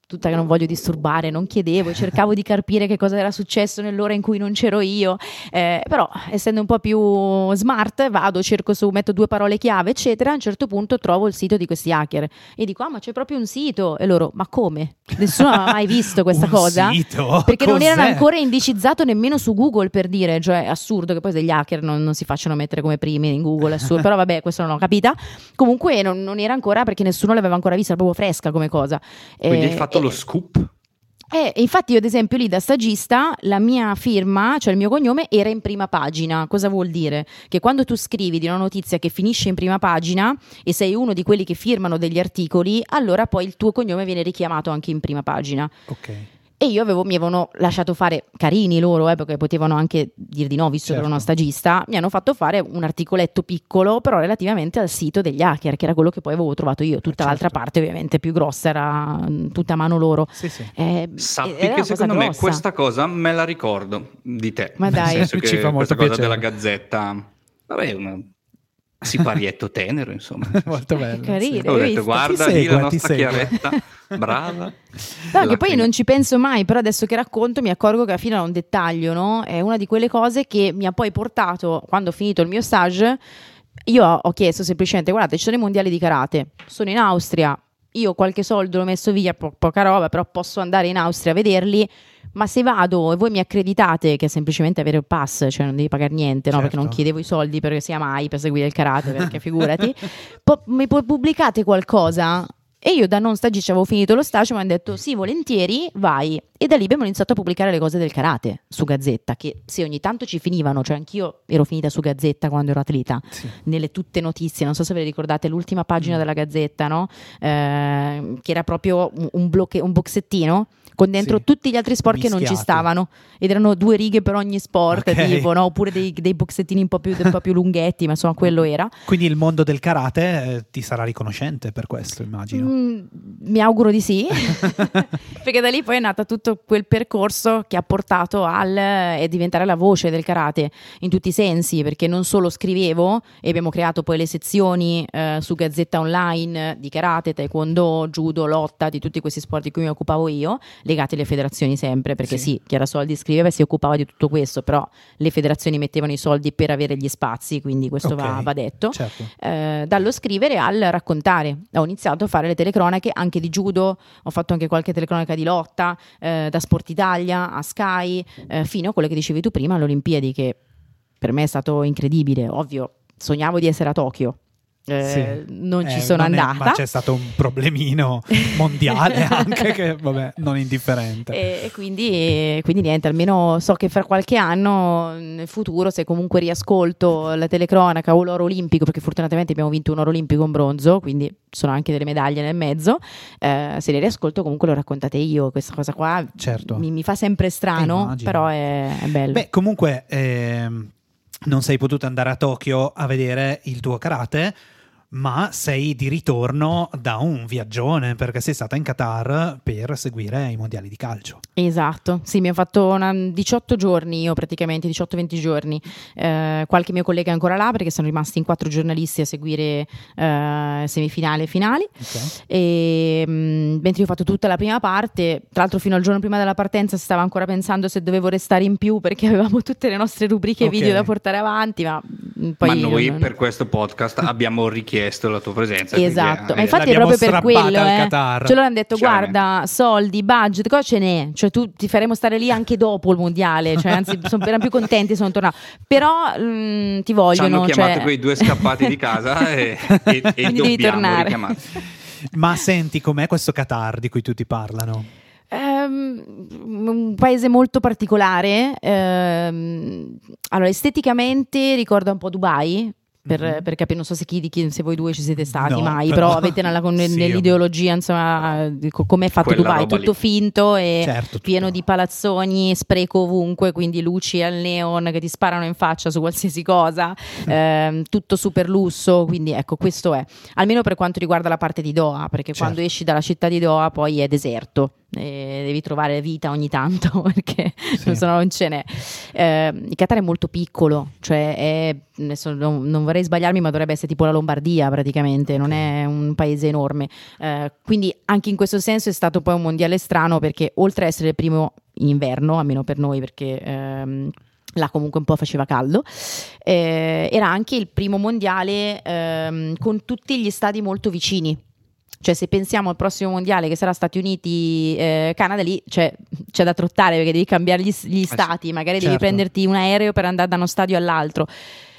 tutta che non voglio disturbare, non chiedevo, cercavo di capire che cosa era successo nell'ora in cui non c'ero io, Eh, però essendo un po' più smart vado, cerco su, metto due parole chiave, eccetera, a un certo punto trovo il sito di questi hacker e dico, ah ma c'è proprio un sito, e loro, ma come? Nessuno aveva mai visto questa [laughs] Un cosa? sito? Perché non erano Cos'è? ancora indicizzato nemmeno su Google per dire, cioè assurdo che poi degli hacker non, non si facciano mettere come primi in Google, assurdo, però vabbè, questo non l'ho capita. Comunque non, non era ancora perché nessuno l'aveva ancora vista, era proprio fresca come cosa. Quindi Eh, hai fatto e- lo scoop. eh, infatti io ad esempio lì da stagista la mia firma, cioè il mio cognome, era in prima pagina. Cosa vuol dire? Che quando tu scrivi di una notizia che finisce in prima pagina e sei uno di quelli che firmano degli articoli, allora poi il tuo cognome viene richiamato anche in prima pagina. Ok. E io avevo, mi avevano lasciato fare, carini loro, eh, perché potevano anche dire di no, visto che ero Certo. una stagista, mi hanno fatto fare un articoletto piccolo, però relativamente al sito degli hacker, che era quello che poi avevo trovato io. Tutta Certo. l'altra parte ovviamente più grossa era mm, tutta a mano loro. Sì, sì. Eh, Sappi una che secondo me grossa. questa cosa me la ricordo di te. Ma Nel dai. senso Ci che fa molto questa cosa piacere. della gazzetta, vabbè, un siparietto tenero, insomma. [laughs] Molto bello. Carino. sì. Ho detto, guarda Ti lì la nostra segue. chiaretta, [laughs] brava. No, che poi non ci penso mai, però adesso che racconto mi accorgo che alla fine è un dettaglio, no? È una di quelle cose che mi ha poi portato, quando ho finito il mio stage, io ho ho chiesto semplicemente, guardate, ci sono i mondiali di karate, sono in Austria, io qualche soldo l'ho messo via, po- poca roba, però posso andare in Austria a vederli, ma se vado e voi mi accreditate, che è semplicemente avere il pass, cioè non devi pagare niente, no? Perché non Certo. chiedevo i soldi perché sia mai per seguire il karate, perché figurati, [laughs] po- mi pu- pubblicate qualcosa? E io da non stagista avevo finito lo stage, mi hanno detto sì, volentieri, vai. E da lì abbiamo iniziato a pubblicare le cose del karate su Gazzetta, che se ogni tanto ci finivano, cioè anch'io ero finita su Gazzetta quando ero atleta, Sì. nelle tutte notizie, non so se ve le ricordate, l'ultima pagina Mm. della Gazzetta, no? Eh, che era proprio un, blocche- un boxettino con dentro Sì. tutti gli altri sport che non ci Mischiati. stavano ed erano due righe per ogni sport, Ok. tipo, no? oppure dei, dei boxettini un po, più, un po' più lunghetti, ma insomma quello era. Quindi il mondo del karate eh, ti sarà riconoscente per questo, immagino. Mm, mi auguro di sì, [laughs] perché da lì poi è nato tutto quel percorso che ha portato al eh, diventare la voce del karate in tutti i sensi, perché non solo scrivevo e abbiamo creato poi le sezioni eh, su Gazzetta Online di karate, taekwondo, judo, lotta, di tutti questi sport di cui mi occupavo io, legati alle federazioni sempre, perché Sì. sì, Chiara Soldi scriveva e si occupava di tutto questo, però le federazioni mettevano i soldi per avere gli spazi, quindi questo va- Ok. va detto Certo. eh, dallo scrivere al raccontare. Ho iniziato a fare le telecronache anche di judo, ho fatto anche qualche telecronaca di lotta, eh, da Sport Italia a Sky, eh, fino a quello che dicevi tu prima, alle Olimpiadi, che per me è stato incredibile. Ovvio, sognavo di essere a Tokyo. Eh, Sì. non ci Eh, sono non è- andata. ma c'è stato un problemino mondiale [laughs] anche che, vabbè, non indifferente. E, e quindi, e quindi niente, almeno so che fra qualche anno nel futuro, se comunque riascolto la telecronaca o l'oro olimpico, perché fortunatamente abbiamo vinto un oro olimpico in bronzo, quindi sono anche delle medaglie nel mezzo, eh, se le riascolto comunque lo raccontate io, questa cosa qua Certo. mi, mi fa sempre strano, immagino. però è, è bello. Beh, comunque ehm, non sei potuta andare a Tokyo a vedere il tuo karate, ma sei di ritorno da un viaggione perché sei stata in Qatar per seguire i mondiali di calcio. Esatto, sì, mi ho fatto una, 18 giorni io praticamente, 18-20 giorni. Eh, qualche mio collega è ancora là perché sono rimasti in quattro giornalisti a seguire eh, semifinali e finali. Ok. E, mh, mentre io ho fatto tutta la prima parte, tra l'altro fino al giorno prima della partenza stavo ancora pensando se dovevo restare in più perché [laughs] avevamo tutte le nostre rubriche Ok. video da portare avanti, ma mh, poi Ma noi non- per questo podcast abbiamo richiesto la tua presenza. Esatto, ma eh, infatti è proprio per quello. Eh. Ce loro hanno detto: Chiaramente. guarda, soldi, budget, cosa ce n'è? Cioè, tu ti faremo stare lì anche dopo il mondiale. Cioè, anzi, [laughs] sono erano più contenti, sono tornato. Però mh, ti ci vogliono. hanno chiamato cioè- quei due scappati di casa e, e, [laughs] e Quindi devi tornare. Ma senti com'è questo Qatar di cui tutti parlano? Ehm, un paese molto particolare. ehm, allora, esteticamente ricorda un po' Dubai. Per, Mhm. per capire, non so se, chi, di chi- se voi due ci siete stati No, mai, però- però, avete nella, con- [laughs] Sì, nell'ideologia, insomma, di co- com'è fatto Dubai, tutto lì. finto e Certo, tutto. pieno di palazzoni, spreco ovunque, quindi luci al neon che ti sparano in faccia su qualsiasi cosa, [laughs] ehm, tutto super lusso, quindi ecco, questo è. Almeno per quanto riguarda la parte di Doha, perché Certo. quando esci dalla città di Doha poi è deserto. E devi trovare vita ogni tanto [laughs] perché Sì. se no non ce n'è. Eh, il Qatar è molto piccolo, cioè è, adesso non, non vorrei sbagliarmi, ma dovrebbe essere tipo la Lombardia praticamente, non è un paese enorme. Eh, quindi anche in questo senso è stato poi un mondiale strano perché oltre a essere il primo in inverno, almeno per noi perché ehm, là comunque un po' faceva caldo, eh, era anche il primo mondiale ehm, con tutti gli stadi molto vicini. Cioè, se pensiamo al prossimo mondiale che sarà Stati Uniti, eh, Canada, lì c'è, c'è da trottare perché devi cambiare gli, gli stati, magari devi certo. prenderti un aereo per andare da uno stadio all'altro.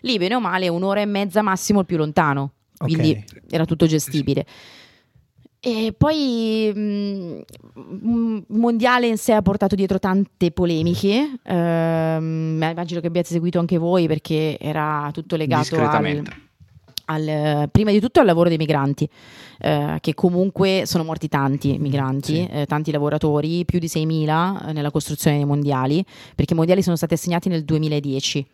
Lì, bene o male, un'ora e mezza massimo il più lontano, quindi Ok. era tutto gestibile. E poi mh, un mondiale in sé ha portato dietro tante polemiche, ehm, ma immagino che abbiate seguito anche voi perché era tutto legato al. Al- prima di tutto al lavoro dei migranti, eh, che comunque sono morti tanti migranti, Sì. eh, tanti lavoratori, più di 6.000 eh, nella costruzione dei mondiali, perché i mondiali sono stati assegnati nel 2010.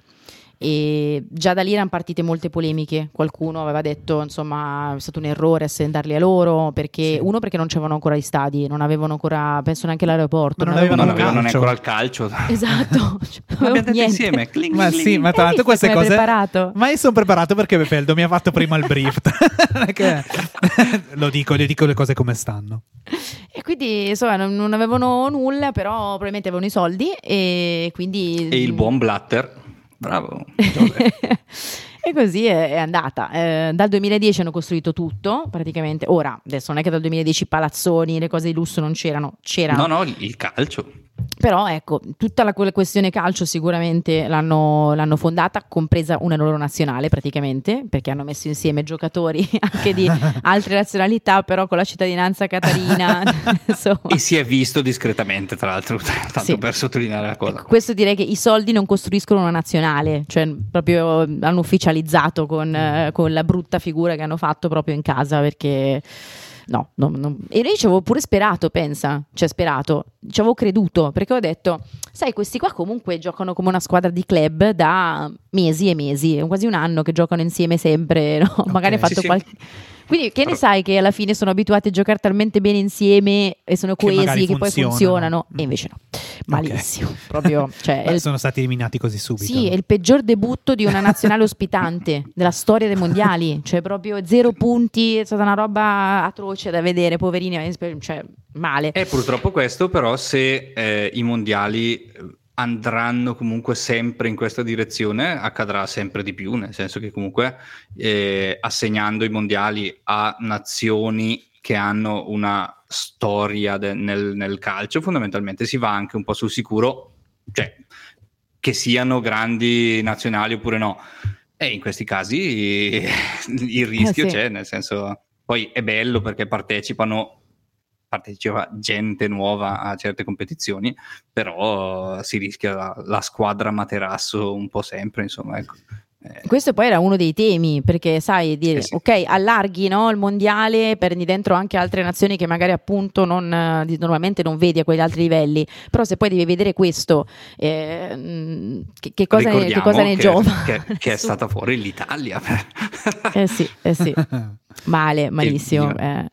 E già da lì erano partite molte polemiche. Qualcuno aveva detto insomma è stato un errore assendarli a loro perché Sì. uno perché non c'erano ancora gli stadi, non avevano ancora, penso neanche l'aeroporto. Ma non avevano Non avevano avevano neanche ancora il calcio. Esatto, [laughs] Cioè, Ma abbiamo detto insieme. cling, Ma cling, sì, ma tra l'altro queste cose... preparato? Ma io sono preparato perché Feldo mi ha fatto prima il brief. [laughs] [laughs] Lo dico, le dico le cose come stanno. E quindi insomma non, non avevano nulla, però probabilmente avevano i soldi e quindi... E il buon Blatter. Bravo. [laughs] e così è, è andata. Eh, dal 2010 hanno costruito tutto, praticamente. Ora, adesso non è che dal 2010 i palazzoni, le cose di lusso non c'erano, c'erano. No, no, il calcio. Però ecco, tutta la questione calcio sicuramente l'hanno, l'hanno fondata, compresa una loro nazionale praticamente, perché hanno messo insieme giocatori [laughs] anche di [laughs] altre nazionalità, però con la cittadinanza catarina. [laughs] E si è visto discretamente, tra l'altro, tanto Sì. per sottolineare la cosa. Questo direi che i soldi non costruiscono una nazionale, cioè proprio hanno ufficializzato con, eh, con la brutta figura che hanno fatto proprio in casa perché no, no, no. e io ci avevo pure sperato, pensa, cioè sperato, ci avevo creduto perché ho detto, sai, questi qua comunque giocano come una squadra di club da mesi e mesi, è quasi un anno che giocano insieme sempre, [laughs] no? magari hanno Ok. fatto Sì, sì. qualche... [laughs] Quindi che ne Però- sai che alla fine sono abituati a giocare talmente bene insieme e sono Che magari coesi che, poi funzionano. funzionano e invece no, malissimo, proprio, [laughs] cioè Beh, il sono stati eliminati così subito. sì, è il peggior debutto di una nazionale ospitante della storia dei mondiali, cioè proprio zero punti, è stata una roba atroce da vedere, poverini, cioè male. E purtroppo questo, però, se eh, i mondiali eh, andranno comunque sempre in questa direzione, accadrà sempre di più, nel senso che comunque eh, assegnando i mondiali a nazioni che hanno una storia de- nel, nel calcio, fondamentalmente si va anche un po' sul sicuro, cioè che siano grandi nazionali oppure no. E in questi casi [laughs] il rischio Eh, sì. c'è, nel senso, poi è bello perché partecipano partecipa gente nuova a certe competizioni, però si rischia la, la squadra materasso un po' sempre, insomma, ecco. Eh, Questo poi era uno dei temi, perché sai, dire, eh sì. ok, allarghi no, il mondiale, prendi dentro anche altre nazioni che magari appunto non, normalmente non vedi a quegli altri livelli, però se poi devi vedere questo, eh, che, che, cosa ne, che, cosa ne, che, giova? Che, che è [laughs] stata fuori l'Italia. eh sì, eh sì. [laughs] Male, malissimo. Eh.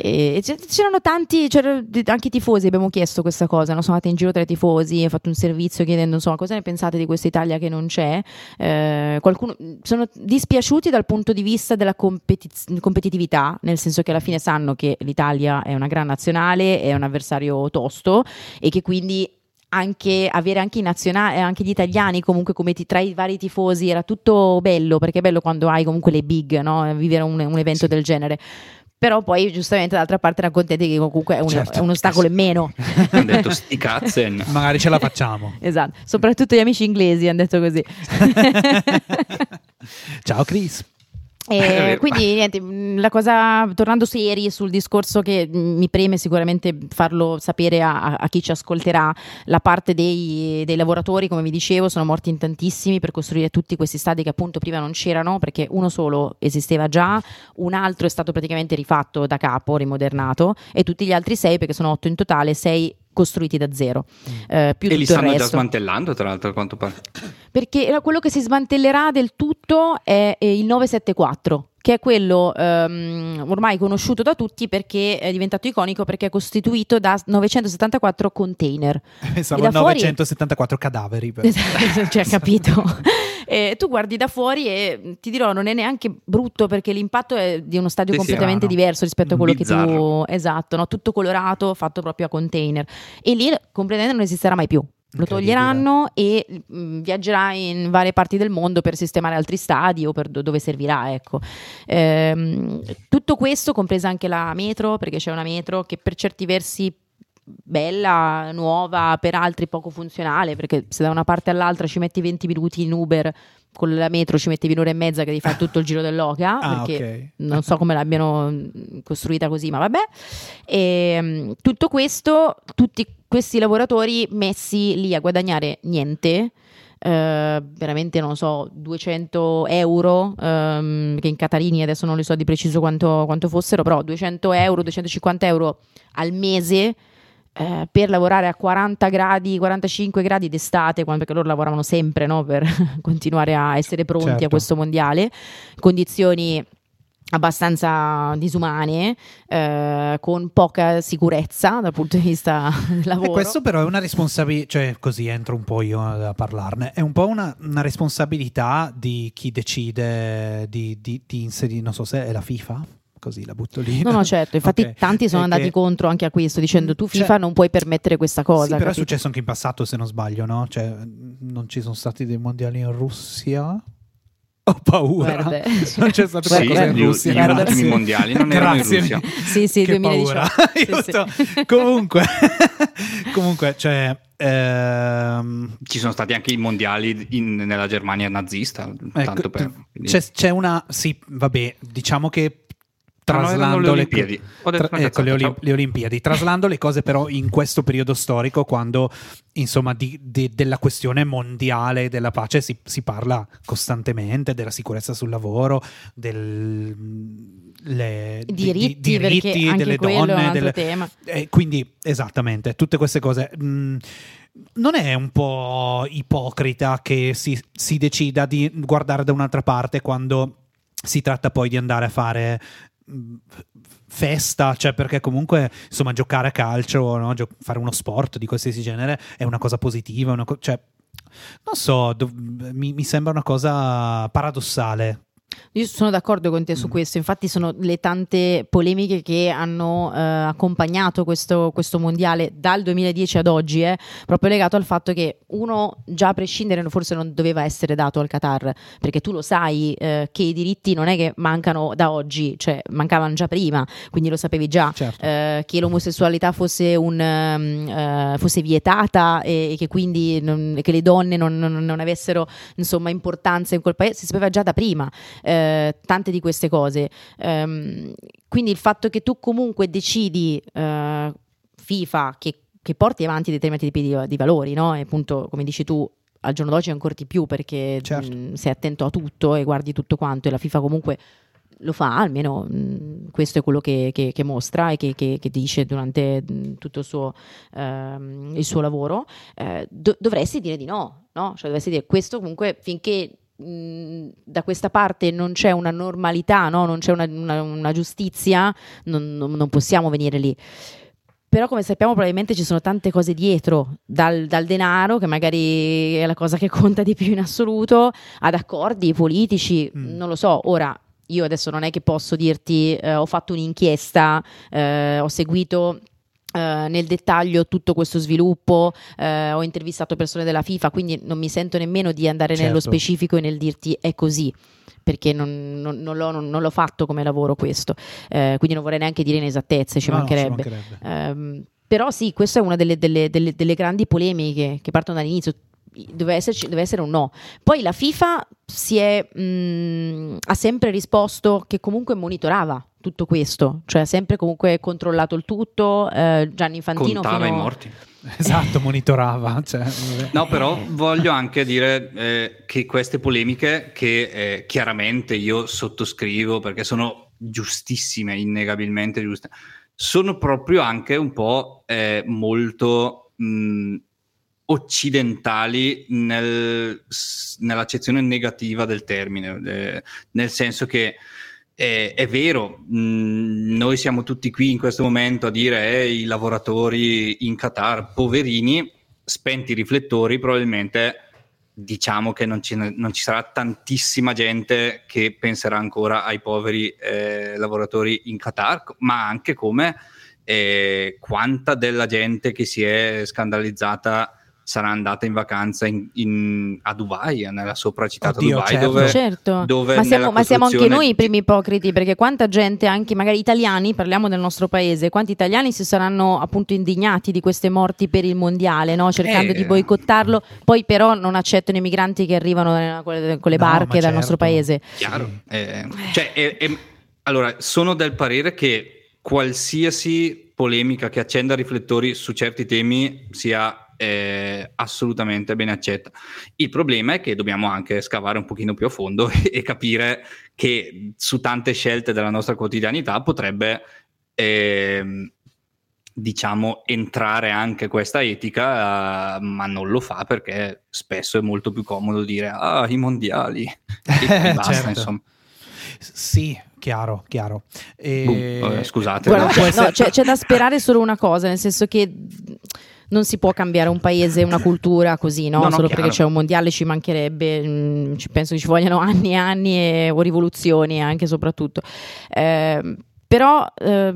E c'erano tanti, c'erano anche i tifosi, abbiamo chiesto questa cosa, no? sono andati in giro tra i tifosi, ho fatto un servizio chiedendo insomma cosa ne pensate di questa Italia che non c'è. Eh, qualcuno, sono dispiaciuti dal punto di vista della competiz- competitività, nel senso che alla fine sanno che l'Italia è una gran nazionale, è un avversario tosto e che quindi anche avere anche i nazionali, anche gli italiani comunque come ti, tra i vari tifosi era tutto bello perché è bello quando hai comunque le big, no? vivere un, un evento sì. del genere però poi giustamente dall'altra parte erano contenti che comunque è un, certo. è un ostacolo in meno. hanno detto sti cazzen. [laughs] Magari ce la facciamo. [laughs] esatto, soprattutto gli amici inglesi hanno detto così. [laughs] Ciao Chris. [laughs] E quindi niente, la cosa, tornando seri sul discorso che mi preme sicuramente farlo sapere a, a chi ci ascolterà, la parte dei, dei, lavoratori, come vi dicevo, sono morti in tantissimi per costruire tutti questi stadi che appunto prima non c'erano, perché uno solo esisteva già, un altro è stato praticamente rifatto da capo, rimodernato, e tutti gli altri sei, perché sono otto in totale, sei costruiti da zero. Eh, e li stanno già smantellando, tra l'altro, a quanto pare. Perché quello che si smantellerà del tutto è, è il 974 che è quello um, ormai conosciuto da tutti perché è diventato iconico perché è costituito da 974 container. Pensavo a 974 fuori... cadaveri. Per... [laughs] cioè, capito. [laughs] E tu guardi da fuori e ti dirò, non è neanche brutto perché l'impatto è di uno stadio sì, completamente sì, diverso rispetto a quello Bizzarro. che tu. Esatto, no? tutto colorato, fatto proprio a container. E lì completamente non esisterà mai più. Lo toglieranno e mh, mm, viaggerà in varie parti del mondo per sistemare altri stadi o per do- dove servirà. Ecco. Ehm, tutto questo, compresa anche la metro, perché c'è una metro che per certi versi bella, nuova, per altri poco funzionale, perché se da una parte all'altra ci metti 20 minuti in Uber, con la metro ci mettevi un'ora e mezza che devi fare tutto il giro dell'Oca, ah, perché okay. non so come l'abbiano costruita così, ma vabbè. E, ehm, tutto questo, tutti questi lavoratori messi lì a guadagnare niente, Uh, veramente non so 200 euro um, che in Catarini adesso non li so di preciso quanto, quanto fossero però 200 euro 250 euro al mese eh, per lavorare a 40 gradi, 45 gradi d'estate, perché loro lavoravano sempre no, per [laughs] continuare a essere pronti certo. a questo mondiale, condizioni abbastanza disumane, eh, con poca sicurezza dal punto di vista del lavoro. E questo però è una responsabilità, cioè così entro un po' io a parlarne, è un po' una, una responsabilità di chi decide di, di, di inserire, non so se è la FIFA, così la butto lì. No, no, certo, infatti [laughs] okay. tanti sono è andati che... contro anche a questo, dicendo tu FIFA cioè... non puoi permettere questa cosa. Sì, però capito? è successo anche in passato, se non sbaglio, no? Cioè, non ci sono stati dei mondiali in Russia? Ho paura. Guarda. [laughs] Non c'è stato sì, in Russia. Gli, gli ultimi mondiali non erano in Russia. Sì, sì, che 2018. [laughs] Sì, sì. Comunque, comunque, cioè, ehm... ci sono stati anche i mondiali in, nella Germania nazista. Ecco, per, c'è, c'è una, sì, vabbè, diciamo che traslando le Olimpiadi. Tra, ecco, le, Olimp- le, Olimpiadi, traslando le cose però in questo periodo storico quando insomma di, di, della questione mondiale della pace si, si, parla costantemente, della sicurezza sul lavoro, del, le, diritti, di, diritti delle donne. Delle, eh, quindi esattamente, tutte queste cose. Mh, mm, non è un po' ipocrita che si, si decida di guardare da un'altra parte quando si tratta poi di andare a fare festa, cioè perché comunque insomma giocare a calcio, no? Gio- fare uno sport di qualsiasi genere è una cosa positiva, una co- cioè non so, do- mi-, mi sembra una cosa paradossale io sono d'accordo con te su mm. questo, infatti sono le tante polemiche che hanno eh, accompagnato questo, questo, mondiale dal 2010 ad oggi, eh, proprio legato al fatto che uno già a prescindere forse non doveva essere dato al Qatar, perché tu lo sai eh, che i diritti non è che mancano da oggi, cioè mancavano già prima, quindi lo sapevi già, certo. Eh, che l'omosessualità fosse, un, um, fosse vietata e, e, che quindi non, che le donne non, non, non avessero insomma, importanza in quel paese, si sapeva già da prima eh, tante di queste cose. Um, quindi il fatto che tu comunque decidi uh, FIFA che, che, porti avanti determinati tipi di, di valori, no? E appunto, come dici tu, al giorno d'oggi ancora di più perché Certo. mh, sei attento a tutto e guardi tutto quanto e la FIFA comunque lo fa, almeno mh, questo è quello che, che- che mostra e che, che- che dice durante mh, tutto il suo, ehm, il suo lavoro, eh, do- dovresti dire di no, no? Cioè dovresti dire questo comunque finché mh, da questa parte non c'è una normalità, no? non c'è una, una- una giustizia, non, non- non possiamo venire lì. Però come sappiamo probabilmente ci sono tante cose dietro, dal, dal denaro, che magari è la cosa che conta di più in assoluto, ad accordi politici, Mm. non lo so, ora io adesso non è che posso dirti eh, ho fatto un'inchiesta, eh, ho seguito eh, nel dettaglio tutto questo sviluppo, eh, ho intervistato persone della FIFA, quindi non mi sento nemmeno di andare nello Certo. specifico e nel dirti è così. Perché non, non- non l'ho, non l'ho fatto come lavoro questo, Eh, quindi non vorrei neanche dire inesattezze, ci No, no, ci mancherebbe. mancherebbe. Ehm, però sì, questa è una delle, delle- delle- delle grandi polemiche che partono dall'inizio. Deve, esserci- deve essere un no. Poi la FIFA si è, mh, ha sempre risposto che comunque monitorava tutto questo, cioè ha sempre comunque controllato il tutto. eh, Gianni Infantino Contava fino i morti. [laughs] Esatto, monitorava. Cioè. No, però voglio anche dire eh, che queste polemiche, che eh, chiaramente io sottoscrivo perché sono giustissime, innegabilmente giuste, sono proprio anche un po' eh, molto mh, occidentali nel- nell'accezione negativa del termine, eh, nel senso che eh, è vero, mh, noi siamo tutti qui in questo momento a dire eh, i lavoratori in Qatar, poverini, spenti i riflettori, probabilmente diciamo che non ci, non ci sarà tantissima gente che penserà ancora ai poveri eh, lavoratori in Qatar, ma anche come eh, quanta della gente che si è scandalizzata sarà andata in vacanza in- in- a Dubai, nella sopracitata Oddio, Dubai, certo. dove, Certo, dove ma siamo, ma siamo anche noi i primi ipocriti perché quanta gente, anche magari italiani, parliamo del nostro paese, quanti italiani si saranno appunto indignati di queste morti per il mondiale, no? cercando Eh. di boicottarlo, poi però non accettano i migranti che arrivano con le, con le No, barche dal nostro certo. paese. Chiaro. Eh, cioè, è- allora, sono del parere che qualsiasi polemica che accenda riflettori su certi temi sia eh, assolutamente ben accetta. Il problema è che dobbiamo anche scavare un pochino più a fondo [laughs] e capire che su tante scelte della nostra quotidianità potrebbe ehm, diciamo entrare anche questa etica eh, ma non lo fa perché spesso è molto più comodo dire ah i mondiali [laughs] e, e basta Certo. insomma Sì, chiaro, chiaro. E- Boom, scusate. Guarda, no, c'è- c'è da [laughs] sperare solo una cosa, nel senso che non si può cambiare un paese, una cultura così, no? No, no, Solo chiaro. perché c'è un mondiale ci mancherebbe, mm, ci- penso che ci vogliano [laughs] anni e anni e- o rivoluzioni anche soprattutto. Eh, però eh,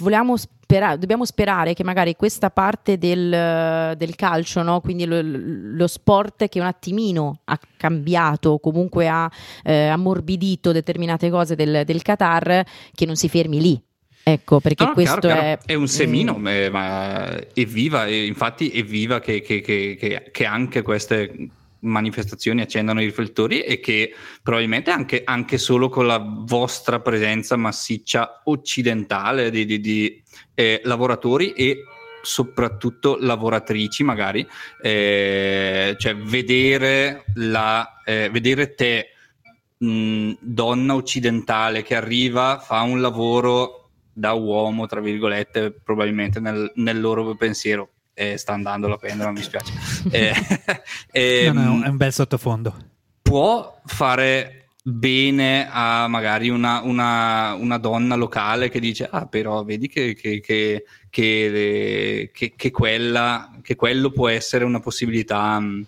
vogliamo spera- dobbiamo sperare che magari questa parte del, del calcio, no? quindi lo, lo sport che un attimino ha cambiato, comunque ha eh, ammorbidito determinate cose del, del Qatar, che non si fermi lì. Ecco, perché No, questo chiaro, chiaro. è... un semino, mm, eh, ma evviva, e infatti evviva che, che, che, che, che anche queste manifestazioni accendano i riflettori e che probabilmente anche, anche solo con la vostra presenza massiccia occidentale di, di- di, eh, lavoratori e soprattutto lavoratrici magari, eh, cioè vedere, la, eh, vedere te mh, donna occidentale che arriva, fa un lavoro da uomo, tra virgolette, probabilmente nel, nel loro pensiero. Eh, sta andando la pendola, mi spiace. [laughs] Eh, No, no, ehm, è un bel sottofondo. può fare bene a magari una, una- una donna locale che dice ah però vedi che, che- che- che- che- che quella, che quello può essere una possibilità mh,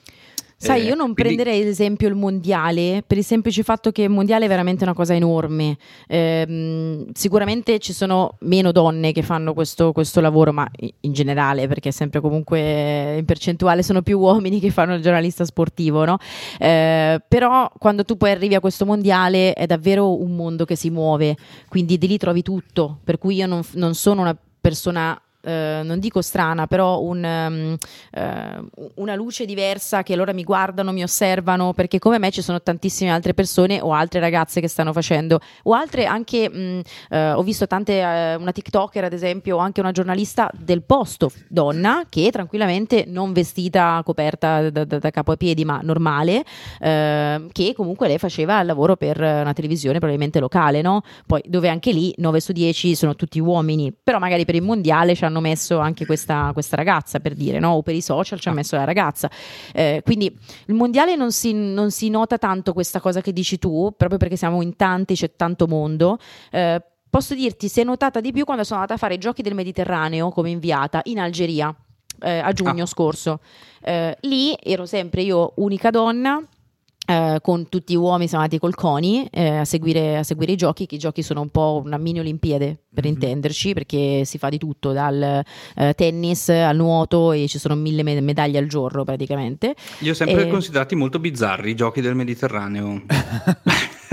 Sai, eh, io non quindi- prenderei ad esempio il mondiale per il semplice fatto che il mondiale è veramente una cosa enorme. Ehm, sicuramente ci sono meno donne che fanno questo, questo lavoro, ma in generale, perché sempre comunque in percentuale sono più uomini che fanno il giornalista sportivo, no? Eh, però quando tu poi arrivi a questo mondiale è davvero un mondo che si muove, quindi di lì trovi tutto. Per cui io non, non sono una persona eh, non dico strana, però un, um, uh, una luce diversa che loro mi guardano, mi osservano, perché come me ci sono tantissime altre persone o altre ragazze che stanno facendo, o altre anche, mh, uh, ho visto tante, uh, una TikToker ad esempio, o anche una giornalista del posto, donna, che tranquillamente non vestita, coperta da, da, da capo a piedi, ma normale, ehm, che comunque lei faceva il lavoro per una televisione probabilmente locale, no? Poi dove anche lì 9 su 10 sono tutti uomini, però magari per il mondiale ci hanno messo anche questa, questa ragazza per dire, no? o per i social ci ha messo la ragazza. Eh, quindi il mondiale non si, non si, nota tanto questa cosa che dici tu, proprio perché siamo in tanti, c'è tanto mondo. Eh, posso dirti, si è notata di più quando sono andata a fare i giochi del Mediterraneo come inviata in Algeria. Eh, a giugno ah. scorso. Eh, lì ero sempre io unica donna, eh, con tutti gli uomini siamo andati col CONI eh, a, seguire, a, seguire, i giochi, che i giochi sono un po' una mini Olimpiade per mm-hmm. intenderci, perché si fa di tutto, dal eh, tennis al nuoto e ci sono mille med- medaglie al giorno praticamente. Li ho sempre e... considerati molto bizzarri i giochi del Mediterraneo. [laughs]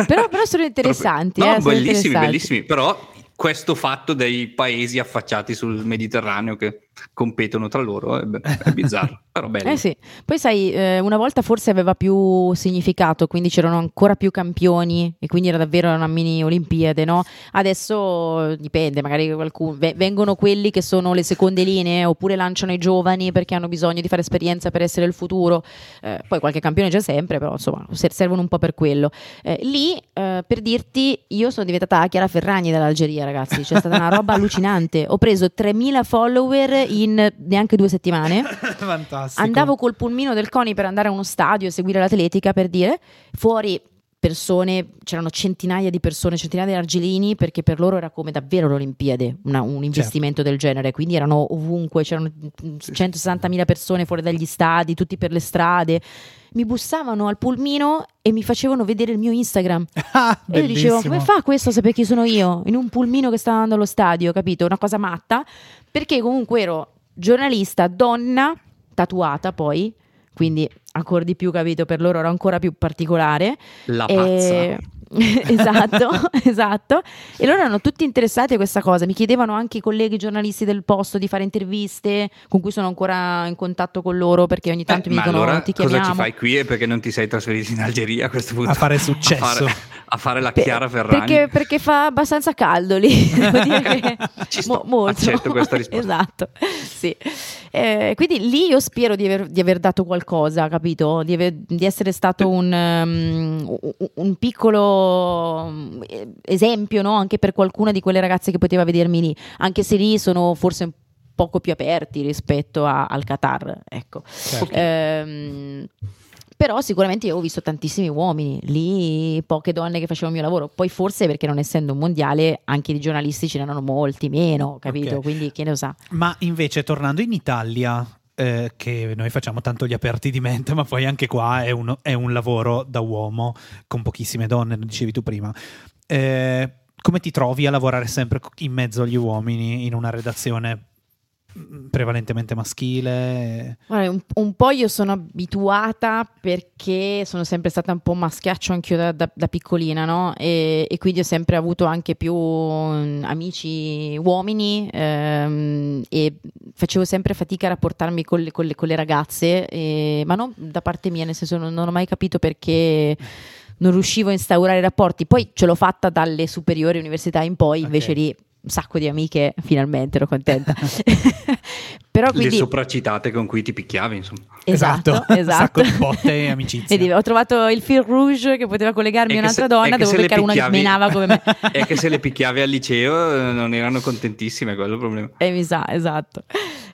però, però, sono interessanti. no, eh, bellissimi, interessanti. bellissimi, però questo fatto dei paesi affacciati sul Mediterraneo che competono tra loro è, è bizzarro, [laughs] però bello. Eh sì. Poi sai, eh, una volta forse aveva più significato, quindi c'erano ancora più campioni e quindi era davvero una mini Olimpiade, no? Adesso dipende, magari qualcuno, vengono quelli che sono le seconde linee oppure lanciano i giovani perché hanno bisogno di fare esperienza per essere il futuro. Eh, poi qualche campione c'è sempre, però insomma servono un po' per quello. Eh, lì, eh, per dirti, io sono diventata Chiara Ferragni dall'Algeria, ragazzi, c'è stata una roba allucinante. Ho preso 3000 follower in neanche due settimane. [laughs] Fantastico. Andavo col pulmino del CONI per andare a uno stadio e seguire l'atletica per dire, fuori persone, c'erano centinaia di persone, centinaia di argelini, perché per loro era come davvero l'Olimpiade, una, un investimento certo. del genere, quindi erano ovunque, c'erano 160.000 persone fuori dagli stadi, tutti per le strade, mi bussavano al pulmino e mi facevano vedere il mio Instagram. [laughs] Ah, e io dicevo, come fa questo a sapere chi sono io? In un pulmino che sta andando allo stadio, capito? Una cosa matta, perché comunque ero giornalista, donna, tatuata poi, quindi ancora di più, capito? Per loro era ancora più particolare. La pazza. [laughs] esatto, [laughs] esatto. E loro erano tutti interessati a questa cosa. Mi chiedevano anche i colleghi giornalisti del posto di fare interviste, con cui sono ancora in contatto con loro perché ogni tanto Beh, mi dicono allora, ti chiamiamo. Cosa ci fai qui e perché non ti sei trasferito in Algeria a questo punto? A fare successo. A fare, a fare la Chiara Ferragni. Perché, perché, fa abbastanza caldo lì. [laughs] Devo dire che ci sto, mo- molto. accetto questa risposta. esatto, sì. Eh, quindi lì io spero di aver, di aver dato qualcosa, capito? Di, aver, di essere stato un, um, un piccolo mm, esempio no? anche per qualcuna di quelle ragazze che poteva vedermi lì, anche se lì sono forse un poco più aperti rispetto a, al Qatar. Ecco. Certo. Ehm, però sicuramente io ho visto tantissimi uomini, lì poche donne che facevano il mio lavoro, poi forse perché non essendo un mondiale anche di giornalisti ce n'erano molti meno, capito? Okay. Quindi chi ne sa. Ma invece tornando in Italia, eh, che noi facciamo tanto gli aperti di mente, ma poi anche qua è, uno, è un lavoro da uomo con pochissime donne, lo dicevi tu prima. Eh, come ti trovi a lavorare sempre in mezzo agli uomini in una redazione prevalentemente maschile? Guarda, un, un, po' io sono abituata perché sono sempre stata un po' maschiaccio anch'io da, da, da piccolina, no? E, e, quindi ho sempre avuto anche più um, amici uomini ehm, e facevo sempre fatica a rapportarmi con le, con le, con le ragazze, e, ma non da parte mia, nel senso non, non ho mai capito perché non riuscivo a instaurare rapporti. Poi ce l'ho fatta dalle superiori università in poi, invece okay. lì un sacco di amiche, finalmente ero contenta. [laughs] Però quindi... Le sopracitate con cui ti picchiavi, insomma. Esatto, esatto. Un sacco di botte e amicizia. Vedi, ho trovato il fil rouge che poteva collegarmi a un'altra se, donna, devo beccare una che menava come me. È [laughs] che se le picchiavi al liceo eh, non erano contentissime, quello è il problema. E mi sa, esatto.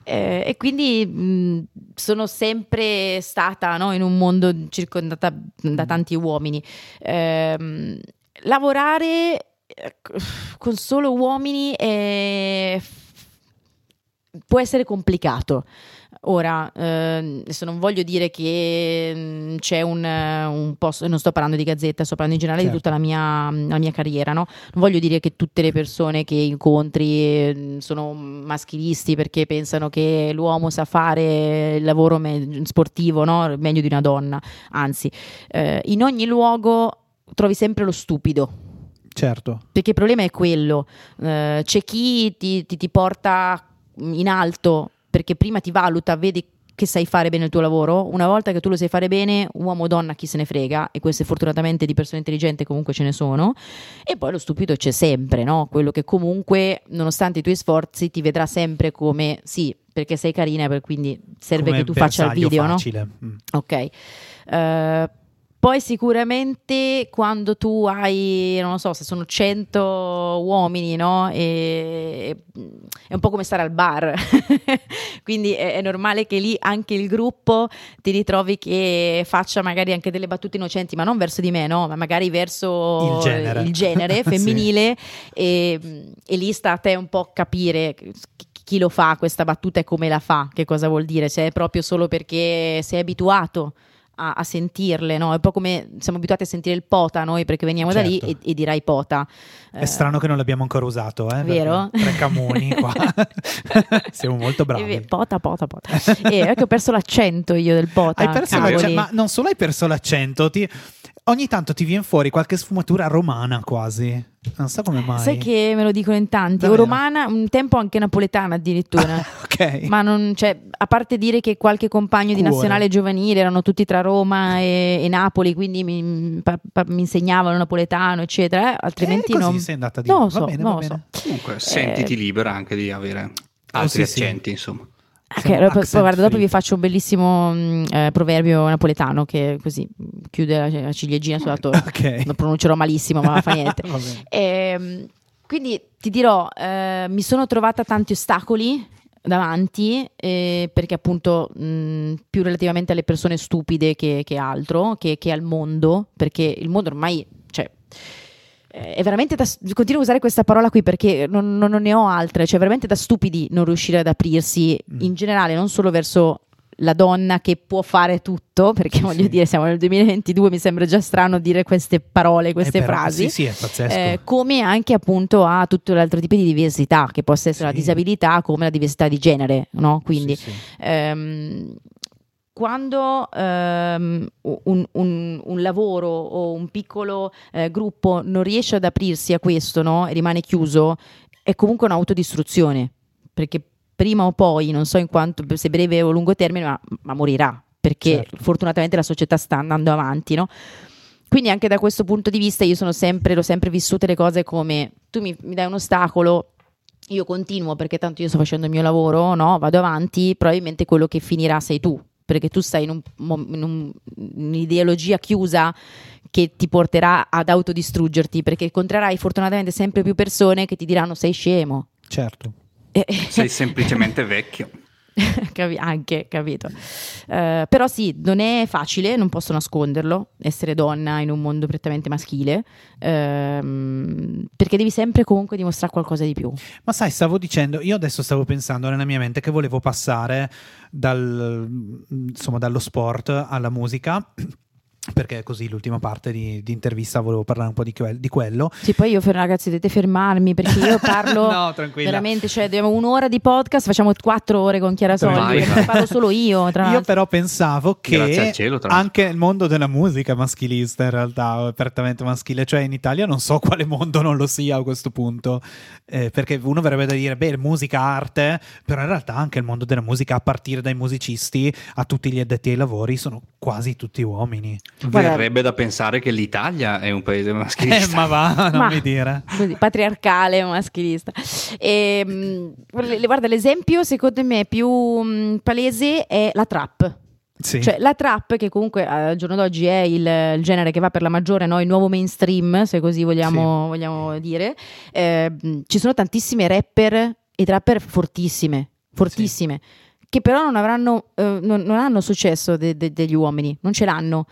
Eh, e quindi mh, sono sempre stata no, in un mondo circondata da tanti uomini. Eh, lavorare con solo uomini è... può essere complicato. Ora, eh, adesso non voglio dire che mm, c'è un, un posto, non sto parlando di Gazzetta, sto parlando in generale certo. di tutta la mia, la mia, carriera, no? Non voglio dire che tutte le persone che incontri mm, sono maschilisti perché pensano che l'uomo sa fare il lavoro me- sportivo no? meglio di una donna, anzi, eh, in ogni luogo trovi sempre lo stupido Certo. Perché il problema è quello, uh, c'è chi ti, ti, ti porta in alto perché prima ti valuta, vedi che sai fare bene il tuo lavoro, una volta che tu lo sai fare bene, uomo o donna chi se ne frega, e queste fortunatamente di persone intelligenti comunque ce ne sono, e poi lo stupido c'è sempre, no? Quello che comunque, nonostante i tuoi sforzi, ti vedrà sempre come sì, perché sei carina, quindi serve Come che tu faccia il video, no? facile. Mm. Ok. Eh, poi sicuramente quando tu hai, non lo so, se sono 100 uomini, no? E, è un po' come stare al bar. [laughs] Quindi è, è normale che lì anche il gruppo ti ritrovi che faccia magari anche delle battute innocenti, ma non verso di me, no? Ma magari verso Il genere. il genere [laughs] Sì. femminile e, e lì sta a te un po' capire chi- chi lo fa questa battuta e come la fa, che cosa vuol dire, se è proprio solo perché sei abituato a, a sentirle, no? È un po' come siamo abituati a sentire il pota noi perché veniamo da lì Certo. e, e dirai pota. È Eh, strano che non l'abbiamo ancora usato, eh? Vero? Tre camoni qua. [laughs] Siamo molto eh, bravi. Pota, pota, pota. e è che ho perso l'accento io del pota. Hai perso l'accento, ma non solo hai perso l'accento, ti- ogni tanto ti viene fuori qualche sfumatura romana quasi. Non so come mai. Sai che me lo dicono in tanti, o Davvero? romana, un tempo anche napoletana addirittura. [laughs] ok. Ma non, cioè, a parte dire che qualche compagno di Cuore. nazionale giovanile erano tutti tra Roma e, e Napoli, quindi mi, pa- pa- mi insegnavano napoletano, eccetera, eh, altrimenti Eh, così non. sei andata di non lo va so, bene, lo bene. Comunque, sentiti libera anche di avere altri Oh, sì, sì. accenti, insomma. Ok, Siamo allora, poi- guarda, dopo vi faccio un bellissimo eh, proverbio napoletano che così chiude la, la ciliegina sulla torta. Ok. Lo pronuncerò malissimo, ma fa [laughs] niente. Bene. Ehm, quindi ti dirò, eh, mi sono trovata tanti ostacoli davanti eh, perché appunto mh, più relativamente alle persone stupide che, che altro, che, che al mondo, perché il mondo ormai, cioè, è veramente da, continuo a usare questa parola qui perché non, non- non ne ho altre, cioè veramente da stupidi non riuscire ad aprirsi Mm. in generale, non solo verso la donna che può fare tutto, perché voglio sì. dire, siamo nel 2022, mi sembra già strano dire queste parole, queste Eh, però- frasi. Sì, sì. Eh, come anche appunto a tutto l'altro tipo di diversità, che possa essere la disabilità come la diversità di genere, no? Quindi ehm, quando ehm, un, un- un lavoro o un piccolo eh, gruppo non riesce ad aprirsi a questo no? e rimane chiuso, è comunque un'autodistruzione, perché prima o poi, non so in quanto se breve o lungo termine, ma, ma morirà, perché Certo. fortunatamente la società sta andando avanti, no? Quindi anche da questo punto di vista io sono sempre, l'ho sempre vissute le cose come tu mi, mi dai un ostacolo, io continuo perché tanto io sto facendo il mio lavoro, no? vado avanti, probabilmente quello che finirà sei tu, perché tu stai in, un in un- un'ideologia chiusa che ti porterà ad autodistruggerti, perché incontrerai fortunatamente sempre più persone che ti diranno sei scemo. Certo. Eh, Sei semplicemente vecchio. [laughs] Anche, capito. Eh, però sì, non è facile, non posso nasconderlo, essere donna in un mondo prettamente maschile, ehm, perché devi sempre comunque dimostrare qualcosa di più. Ma sai, stavo dicendo, io adesso stavo pensando nella mia mente che volevo passare dal, insomma, dallo sport alla musica. Perché così l'ultima parte di, di intervista volevo parlare un po' di, quel- di quello. Sì, poi io ragazzi dovete fermarmi perché io parlo [laughs] no, veramente, cioè abbiamo un'ora di podcast, facciamo quattro ore con Chiara Soldi, parlo solo io, tra Io l'altro. però pensavo che cielo, anche il mondo della musica è maschilista in realtà, è apertamente maschile, cioè in Italia non so [laughs] quale mondo non lo sia a questo punto, Eh, perché uno verrebbe da dire, beh, musica, arte, però in realtà anche il mondo della musica, a partire dai musicisti a tutti gli addetti ai lavori, sono quasi tutti uomini. Verrebbe da pensare che l'Italia è un paese [laughs] Eh, maschilista. ma va, non Ma- mi dire. Così, patriarcale, maschilista. E, mh, le- guarda, l'esempio secondo me più mh, palese è la trap. Sì. Cioè, la trap, che comunque al giorno d'oggi è il, il genere che va per la maggiore, no? il nuovo mainstream, se così vogliamo, vogliamo dire, eh, mh, ci sono tantissime rapper e trapper fortissime, fortissime, che però non avranno, eh, non, non hanno successo de- de- degli uomini, non ce l'hanno.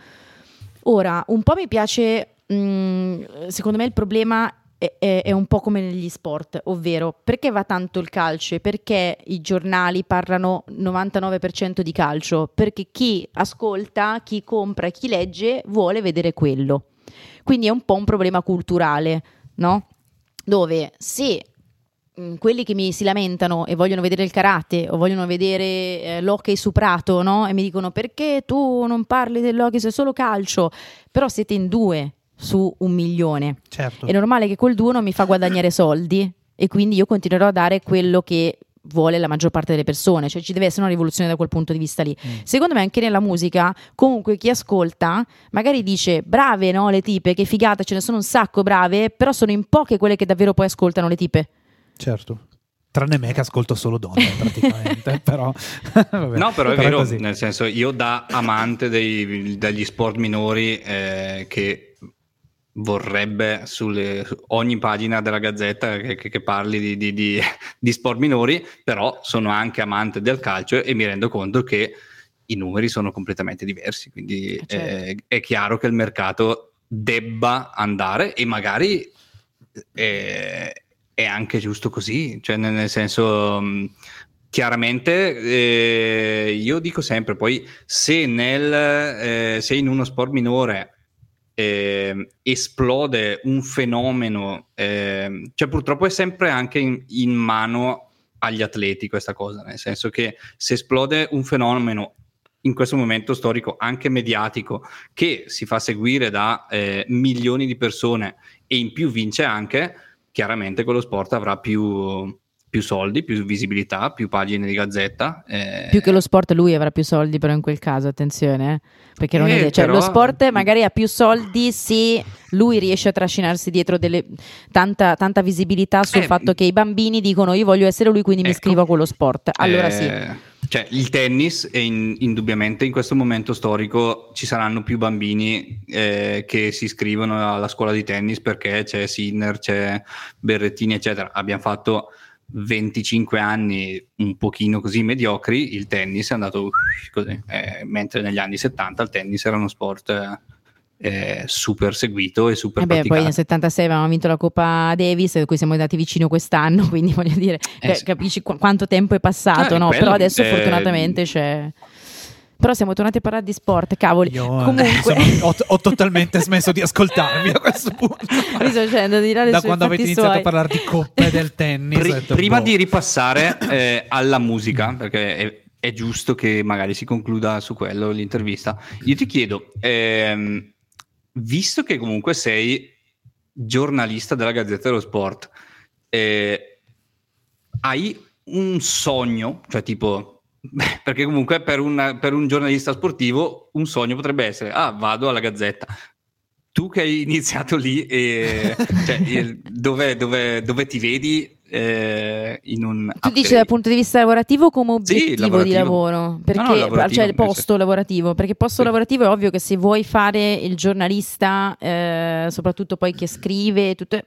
Ora, un po' mi piace, mh, secondo me il problema è, è- è un po' come negli sport, ovvero perché va tanto il calcio e perché i giornali parlano 99% di calcio? Perché chi ascolta, chi compra chi legge vuole vedere quello. Quindi è un po' un problema culturale, no? Dove se quelli che mi si lamentano e vogliono vedere il karate o vogliono vedere eh, l'hockey su prato, no? E mi dicono perché tu non parli dell'hockey se è solo calcio, però siete in due su un milione. certo. È normale che quel duo non mi fa guadagnare soldi e quindi io continuerò a dare quello che vuole la maggior parte delle persone, cioè ci deve essere una rivoluzione da quel punto di vista lì. Mm. Secondo me anche nella musica, comunque chi ascolta magari dice brave no le tipe, che figata, ce ne sono un sacco brave, però sono in poche quelle che davvero poi ascoltano le tipe. Certo. Tranne me che ascolto solo donne [laughs] praticamente, però... [laughs] vabbè, No, però è vero, così. nel senso io da amante dei- degli sport minori eh, che vorrebbe sulle, su ogni pagina della gazzetta che, che- che parli di, di- di- di sport minori, però sono anche amante del calcio e mi rendo conto che i numeri sono completamente diversi, quindi Eh, certo. eh, è chiaro che il mercato debba andare e magari eh, è anche giusto così, cioè nel, senso mh, chiaramente eh, io dico sempre poi se, nel, eh, se in uno sport minore eh, esplode un fenomeno, eh, cioè purtroppo è sempre anche in, in mano agli atleti questa cosa, nel senso che se esplode un fenomeno in questo momento storico anche mediatico che si fa seguire da eh, milioni di persone e in più vince anche, chiaramente quello sport avrà più, più soldi, più visibilità, più pagine di gazzetta. eh, Più che lo sport lui avrà più soldi però in quel caso, attenzione, eh. perché non è Eh, detto, cioè, però- lo sport magari ha più soldi se lui riesce a trascinarsi dietro delle- tanta, tanta visibilità sul Eh, fatto che i bambini dicono io voglio essere lui quindi mi Ecco. iscrivo a quello sport. Allora sì. Eh, Cioè, il tennis, è in- indubbiamente in questo momento storico ci saranno più bambini eh, che si iscrivono alla scuola di tennis perché c'è Sinner, c'è Berrettini, eccetera. Abbiamo fatto 25 anni un pochino così mediocri, il tennis è andato così, eh, mentre negli anni 70 il tennis era uno sport eh, super seguito e super Eh beh, poi nel 76 avevamo vinto la Coppa Davis, a cui siamo andati vicino quest'anno, [laughs] quindi voglio dire, Eh, sì. capisci qu- quanto tempo è passato, Eh, no? quello, Però adesso fortunatamente c'è... Però siamo tornati a parlare di sport, cavoli. Io eh, Comunque... insomma, ho, ho totalmente [laughs] smesso di ascoltarvi a questo punto. Mi sto facendo di là da quando avete iniziato suoi. a parlare di coppe del [laughs] tennis. Pri- detto, prima boh. di ripassare eh, alla musica, perché è, è giusto che magari si concluda su quello l'intervista, io ti chiedo, ehm, visto che comunque sei giornalista della Gazzetta dello Sport, eh, hai un sogno, cioè tipo, beh, [laughs] perché comunque per un, per un giornalista sportivo un sogno potrebbe essere, ah, vado alla Gazzetta. Tu che hai iniziato lì, e, [laughs] cioè, eh, dove, dove- dove ti vedi eh, in un... Tu dici dal punto di vista lavorativo come Sì, obiettivo di lavorativo. lavoro? Perché, No, no, lavorativo, cioè il posto lavorativo? Perché posto Sì. lavorativo è ovvio che se vuoi fare il giornalista, eh, soprattutto poi che scrive, tutto,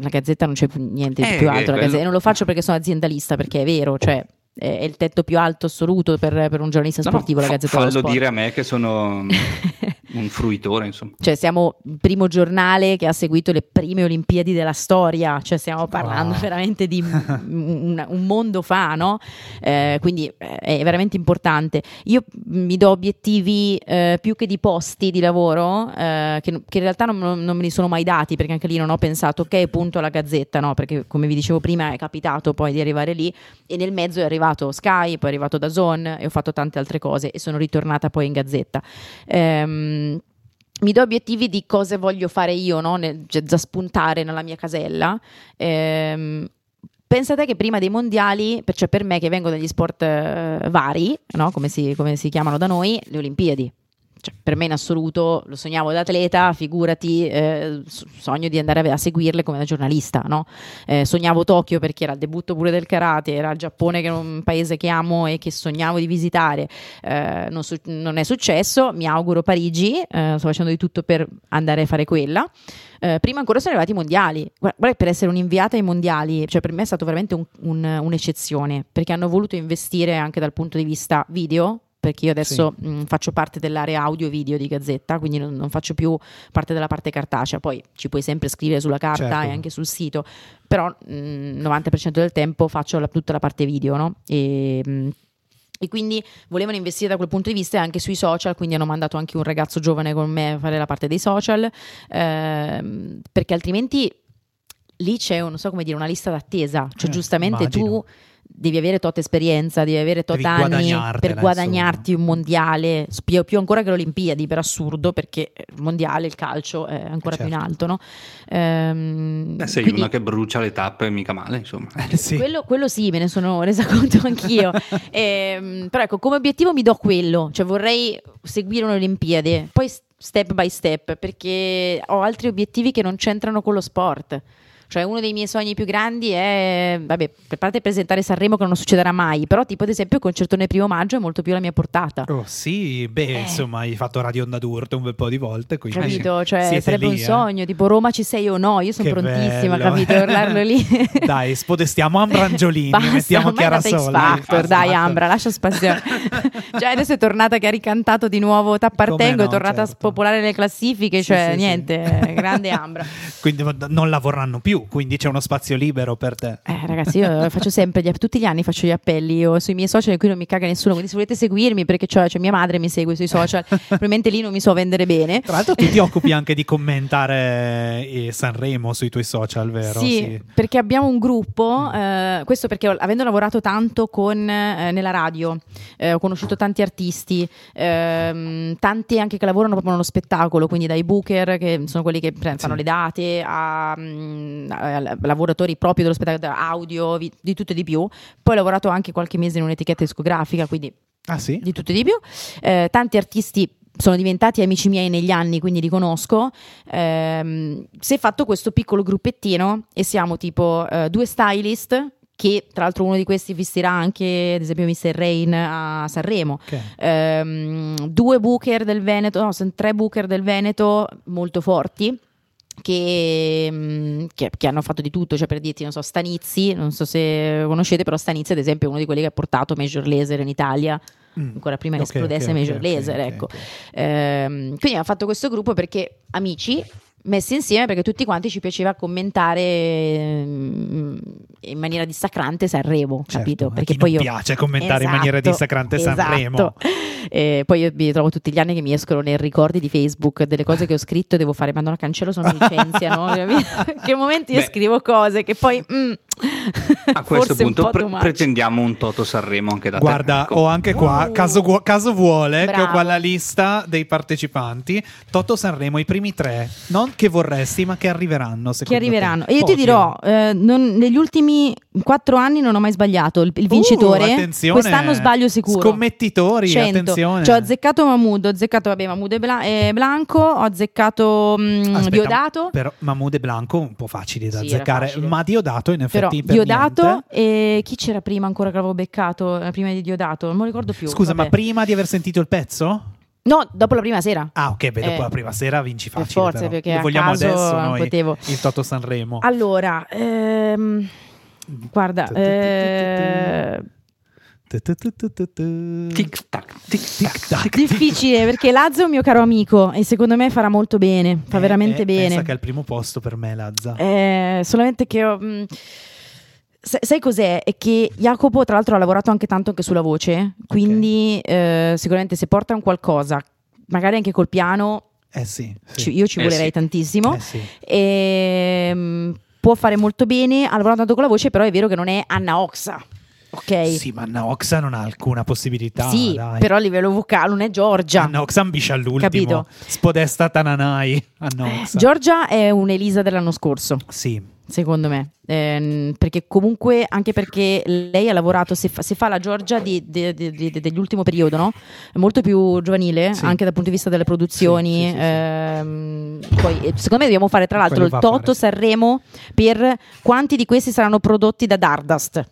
la gazzetta non c'è niente di Eh, più eh, quello- Gazzetta- non lo faccio perché sono aziendalista, perché è vero, cioè è il tetto più alto assoluto per, per un giornalista No, no, sportivo, la fa- Gazzetta dello fallo Sport. dire a me che sono [laughs] un fruitore, insomma. Cioè, siamo il primo giornale che ha seguito le prime Olimpiadi della storia, cioè stiamo parlando Wow. veramente di [laughs] un, un mondo fa, no? Eh, quindi eh, è veramente importante. Io mi do obiettivi eh, più che di posti di lavoro, eh, che, che in realtà non, non me li sono mai dati, perché anche lì non ho pensato, ok, punto alla gazzetta, no? Perché come vi dicevo prima è capitato poi di arrivare lì e nel mezzo è arrivato Sky, poi è arrivato Dazon e ho fatto tante altre cose e sono ritornata poi in gazzetta. Ehm, mi do obiettivi di cosa voglio fare io, no? Nel- cioè, da spuntare nella mia casella. Ehm, pensate che prima dei mondiali, cioè per me che vengo dagli sport eh, vari, no? come, si, come si chiamano da noi, le Olimpiadi. Cioè, per me in assoluto lo sognavo da atleta, figurati, eh, sogno di andare a, a seguirle come da giornalista, no? Eh, sognavo Tokyo perché era il debutto pure del karate, era il Giappone che è un paese che amo e che sognavo di visitare. Eh, non, su- non è successo, mi auguro Parigi, eh, sto facendo di tutto per andare a fare quella. Eh, prima ancora sono arrivati i mondiali. Guarda, guarda, per essere un'inviata ai mondiali, cioè per me è stato veramente un- un- un'eccezione, perché hanno voluto investire anche dal punto di vista video. Perché io adesso mh, faccio parte dell'area audio-video di Gazzetta, quindi non, non faccio più parte della parte cartacea. Poi ci puoi sempre scrivere sulla carta Certo. e anche sul sito, però mh, 90% del tempo faccio la- tutta la parte video, no? E, mh, e quindi volevano investire da quel punto di vista anche sui social, quindi hanno mandato anche un ragazzo giovane con me a fare la parte dei social, ehm, perché altrimenti lì c'è, un- non so come dire, una lista d'attesa, cioè Eh, giustamente tu immagino. Devi avere tot esperienza, devi avere tot Devi anni per guadagnarti un mondiale, più, più ancora che le Olimpiadi, per assurdo, perché il mondiale, il calcio è ancora più in Certo. alto, no? Ehm, Eh, sei quindi- una che brucia le tappe, mica male, insomma. [laughs] Eh, sì. quello, quello sì, me ne sono resa [laughs] conto anch'io. Ehm, però ecco, come obiettivo mi do quello, cioè vorrei seguire un'Olimpiade, poi step by step, perché ho altri obiettivi che non c'entrano con lo sport. Cioè uno dei miei sogni più grandi è, vabbè, per parte presentare Sanremo che non succederà mai, però tipo ad esempio il concertone primo maggio è molto più la mia portata. Oh, sì, beh, Eh. insomma, hai fatto Radio Onda d'Urto un bel po' di volte, quindi Capito? [laughs] Cioè, sarebbe lì, un eh. sogno, tipo Roma ci sei o no, io sono prontissima, bello. capito? Urlarlo lì. [laughs] Dai, spodestiamo Ambrangiolini, [laughs] Basta, mettiamo Chiara Sola. Factor, dai Esatto. Ambra, lascia spazio. cioè adesso è tornata che ha ricantato di nuovo T'appartengo, no, è tornata a certo. spopolare le classifiche, cioè sì, sì. niente, grande Ambra. Quindi non lavoreranno più, quindi c'è uno spazio libero per te. Eh, ragazzi, io [laughs] faccio sempre, gli, tutti gli anni faccio gli appelli io sui miei social, qui non mi caga nessuno, quindi se volete seguirmi, perché c'ho, c'è mia madre mi segue sui social, [laughs] probabilmente lì non mi so vendere bene. Tra l'altro tu ti [laughs] occupi anche di commentare eh, Sanremo sui tuoi social, vero? Sì, perché abbiamo un gruppo, eh, questo perché avendo lavorato tanto con, eh, nella radio, eh, ho conosciuto tanti artisti, ehm, tanti anche che lavorano proprio nello spettacolo, quindi dai booker, che sono quelli che pre- fanno Sì. le date, a, a lavoratori proprio dello spettacolo, audio, vi- di tutto e di più. Poi ho lavorato anche qualche mese in un'etichetta discografica, quindi Ah sì? di tutto e di più. Eh, tanti artisti sono diventati amici miei negli anni, quindi li conosco. Ehm, si è fatto questo piccolo gruppettino e siamo tipo eh, due stylist. Che tra l'altro uno di questi vestirà anche, ad esempio, Mr. Rain a Sanremo. Ok. Ehm, due booker del Veneto, no, sono tre booker del Veneto molto forti. Che, mm, che- che hanno fatto di tutto, cioè per dirti, non so, Stanizzi, non so se conoscete, però Stanizzi, ad esempio, è uno di quelli che ha portato Major Laser in Italia Mm. ancora prima che Ok, esplodesse ok, Major ok, Laser, ecco. Ehm, quindi abbiamo fatto questo gruppo perché amici messi insieme perché tutti quanti ci piaceva commentare ehm, in maniera dissacrante Sanremo, Certo, capito? Perché poi non io piace commentare in maniera Esatto, dissacrante Sanremo. esatto. Eh, poi io mi trovo tutti gli anni che mi escono nei ricordi di Facebook delle cose che ho scritto e devo fare, ma non cancello, sono licenziano. [laughs] [laughs] che momenti io Beh. scrivo cose che poi mm, A questo un punto pre- pretendiamo un Toto Sanremo anche da te. Guarda, ecco. ho anche qua, Uh. caso, gu- caso vuole, che ho Bravo. qua la lista dei partecipanti. Toto Sanremo, i primi tre, non che vorresti, ma che arriveranno. che secondo te. arriveranno. E io ti Podio. dirò, eh, non- negli ultimi quattro anni non ho mai sbagliato. Il, il Uh, vincitore, attenzione. quest'anno sbaglio sicuro. Scommettitori, 100. attenzione. Cioè, ho azzeccato Mahmood, ho azzeccato vabbè, Mahmood e, Bla- e Blanco, ho azzeccato mm, Aspetta, Diodato. Però Mahmood e Blanco un po' facili da Sì, azzeccare, facile. ma Diodato in Però effetti per Diodato niente. e chi c'era prima ancora che l'avevo beccato? eh, Prima di Diodato, non lo ricordo più. Scusa, vabbè. ma prima di aver sentito il pezzo? No, dopo la prima sera. Ah, ok, beh, dopo Eh, la prima sera vinci per facile. forza, però. perché Lo vogliamo adesso noi potevo. il Toto Sanremo. Allora, ehm, guarda, eh, Tic tac, tic tac. tac. difficile perché Lazzo è un mio caro amico e secondo me farà molto bene, fa Eh, veramente eh, bene. Pensa che è il primo posto per me, Lazza. Eh, solamente che ho, mh, sai, sai cos'è? È che Jacopo, tra l'altro, ha lavorato anche tanto anche sulla voce, quindi eh, sicuramente se porta un qualcosa, magari anche col piano, Eh sì. sì. ci- io ci Eh volerei sì. tantissimo. Eh sì. E, mh, può fare molto bene, ha lavorato tanto con la voce, però è vero che non è Anna Oxa. Ok? Sì, ma Anna Oxa non ha alcuna possibilità. Sì, dai. però a livello vocale non è Giorgia. Anna Oxa ambisce all'ultimo. Capito? Spodesta Tananai. Anna Oxa. Giorgia è un'Elisa dell'anno scorso. Sì. Secondo me. Ehm, perché comunque, anche perché lei ha lavorato, se fa, se fa la Giorgia di, di- di- dell'ultimo periodo, no? È molto più giovanile, Sì. anche dal punto di vista delle produzioni. Sì, sì, ehm, poi, eh, secondo me, dobbiamo fare tra l'altro Quello il Toto. Sanremo per quanti di questi saranno prodotti da Dardust.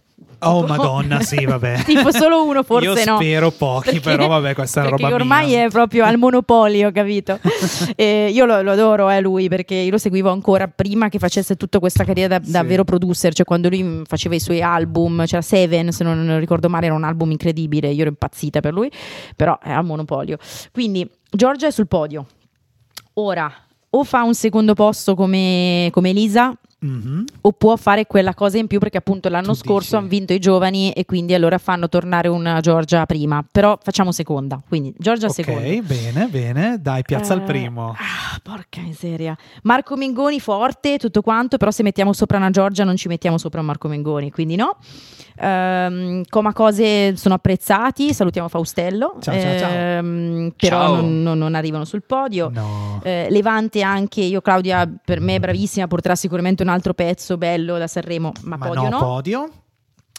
Oh, madonna, sì, vabbè. [laughs] tipo solo uno, forse Io no. spero pochi, però vabbè, questa è una perché roba ormai mia. è proprio al monopolio, capito? [laughs] E io lo, lo adoro eh, lui perché io lo seguivo ancora prima che facesse tutta questa carriera da, da Sì. vero producer, cioè quando lui faceva i suoi album, c'era Seven, se non ricordo male, era un album incredibile, io ero impazzita per lui, però è al monopolio. Quindi Giorgia è sul podio. Ora, o fa un secondo posto come, come Elisa, Mhm. o può fare quella cosa in più perché appunto l'anno Tu scorso dici- hanno vinto i giovani e quindi allora fanno tornare una Georgia prima, però facciamo seconda, quindi Georgia seconda. Ok, bene, bene. Dai, piazza Eh, primo. ah, porca miseria. Marco Mengoni forte, tutto quanto, però se mettiamo sopra una Giorgia non ci mettiamo sopra un Marco Mengoni, quindi no. Ehm, Coma Cose sono apprezzati, salutiamo Faustello, Ciao, ciao, ciao. Ehm, però Ciao. non, non- non arrivano sul podio. No. Eh, Levante anche, io Claudia per me è bravissima, porterà sicuramente un altro pezzo bello da Sanremo, ma, Ma podio no, no. podio.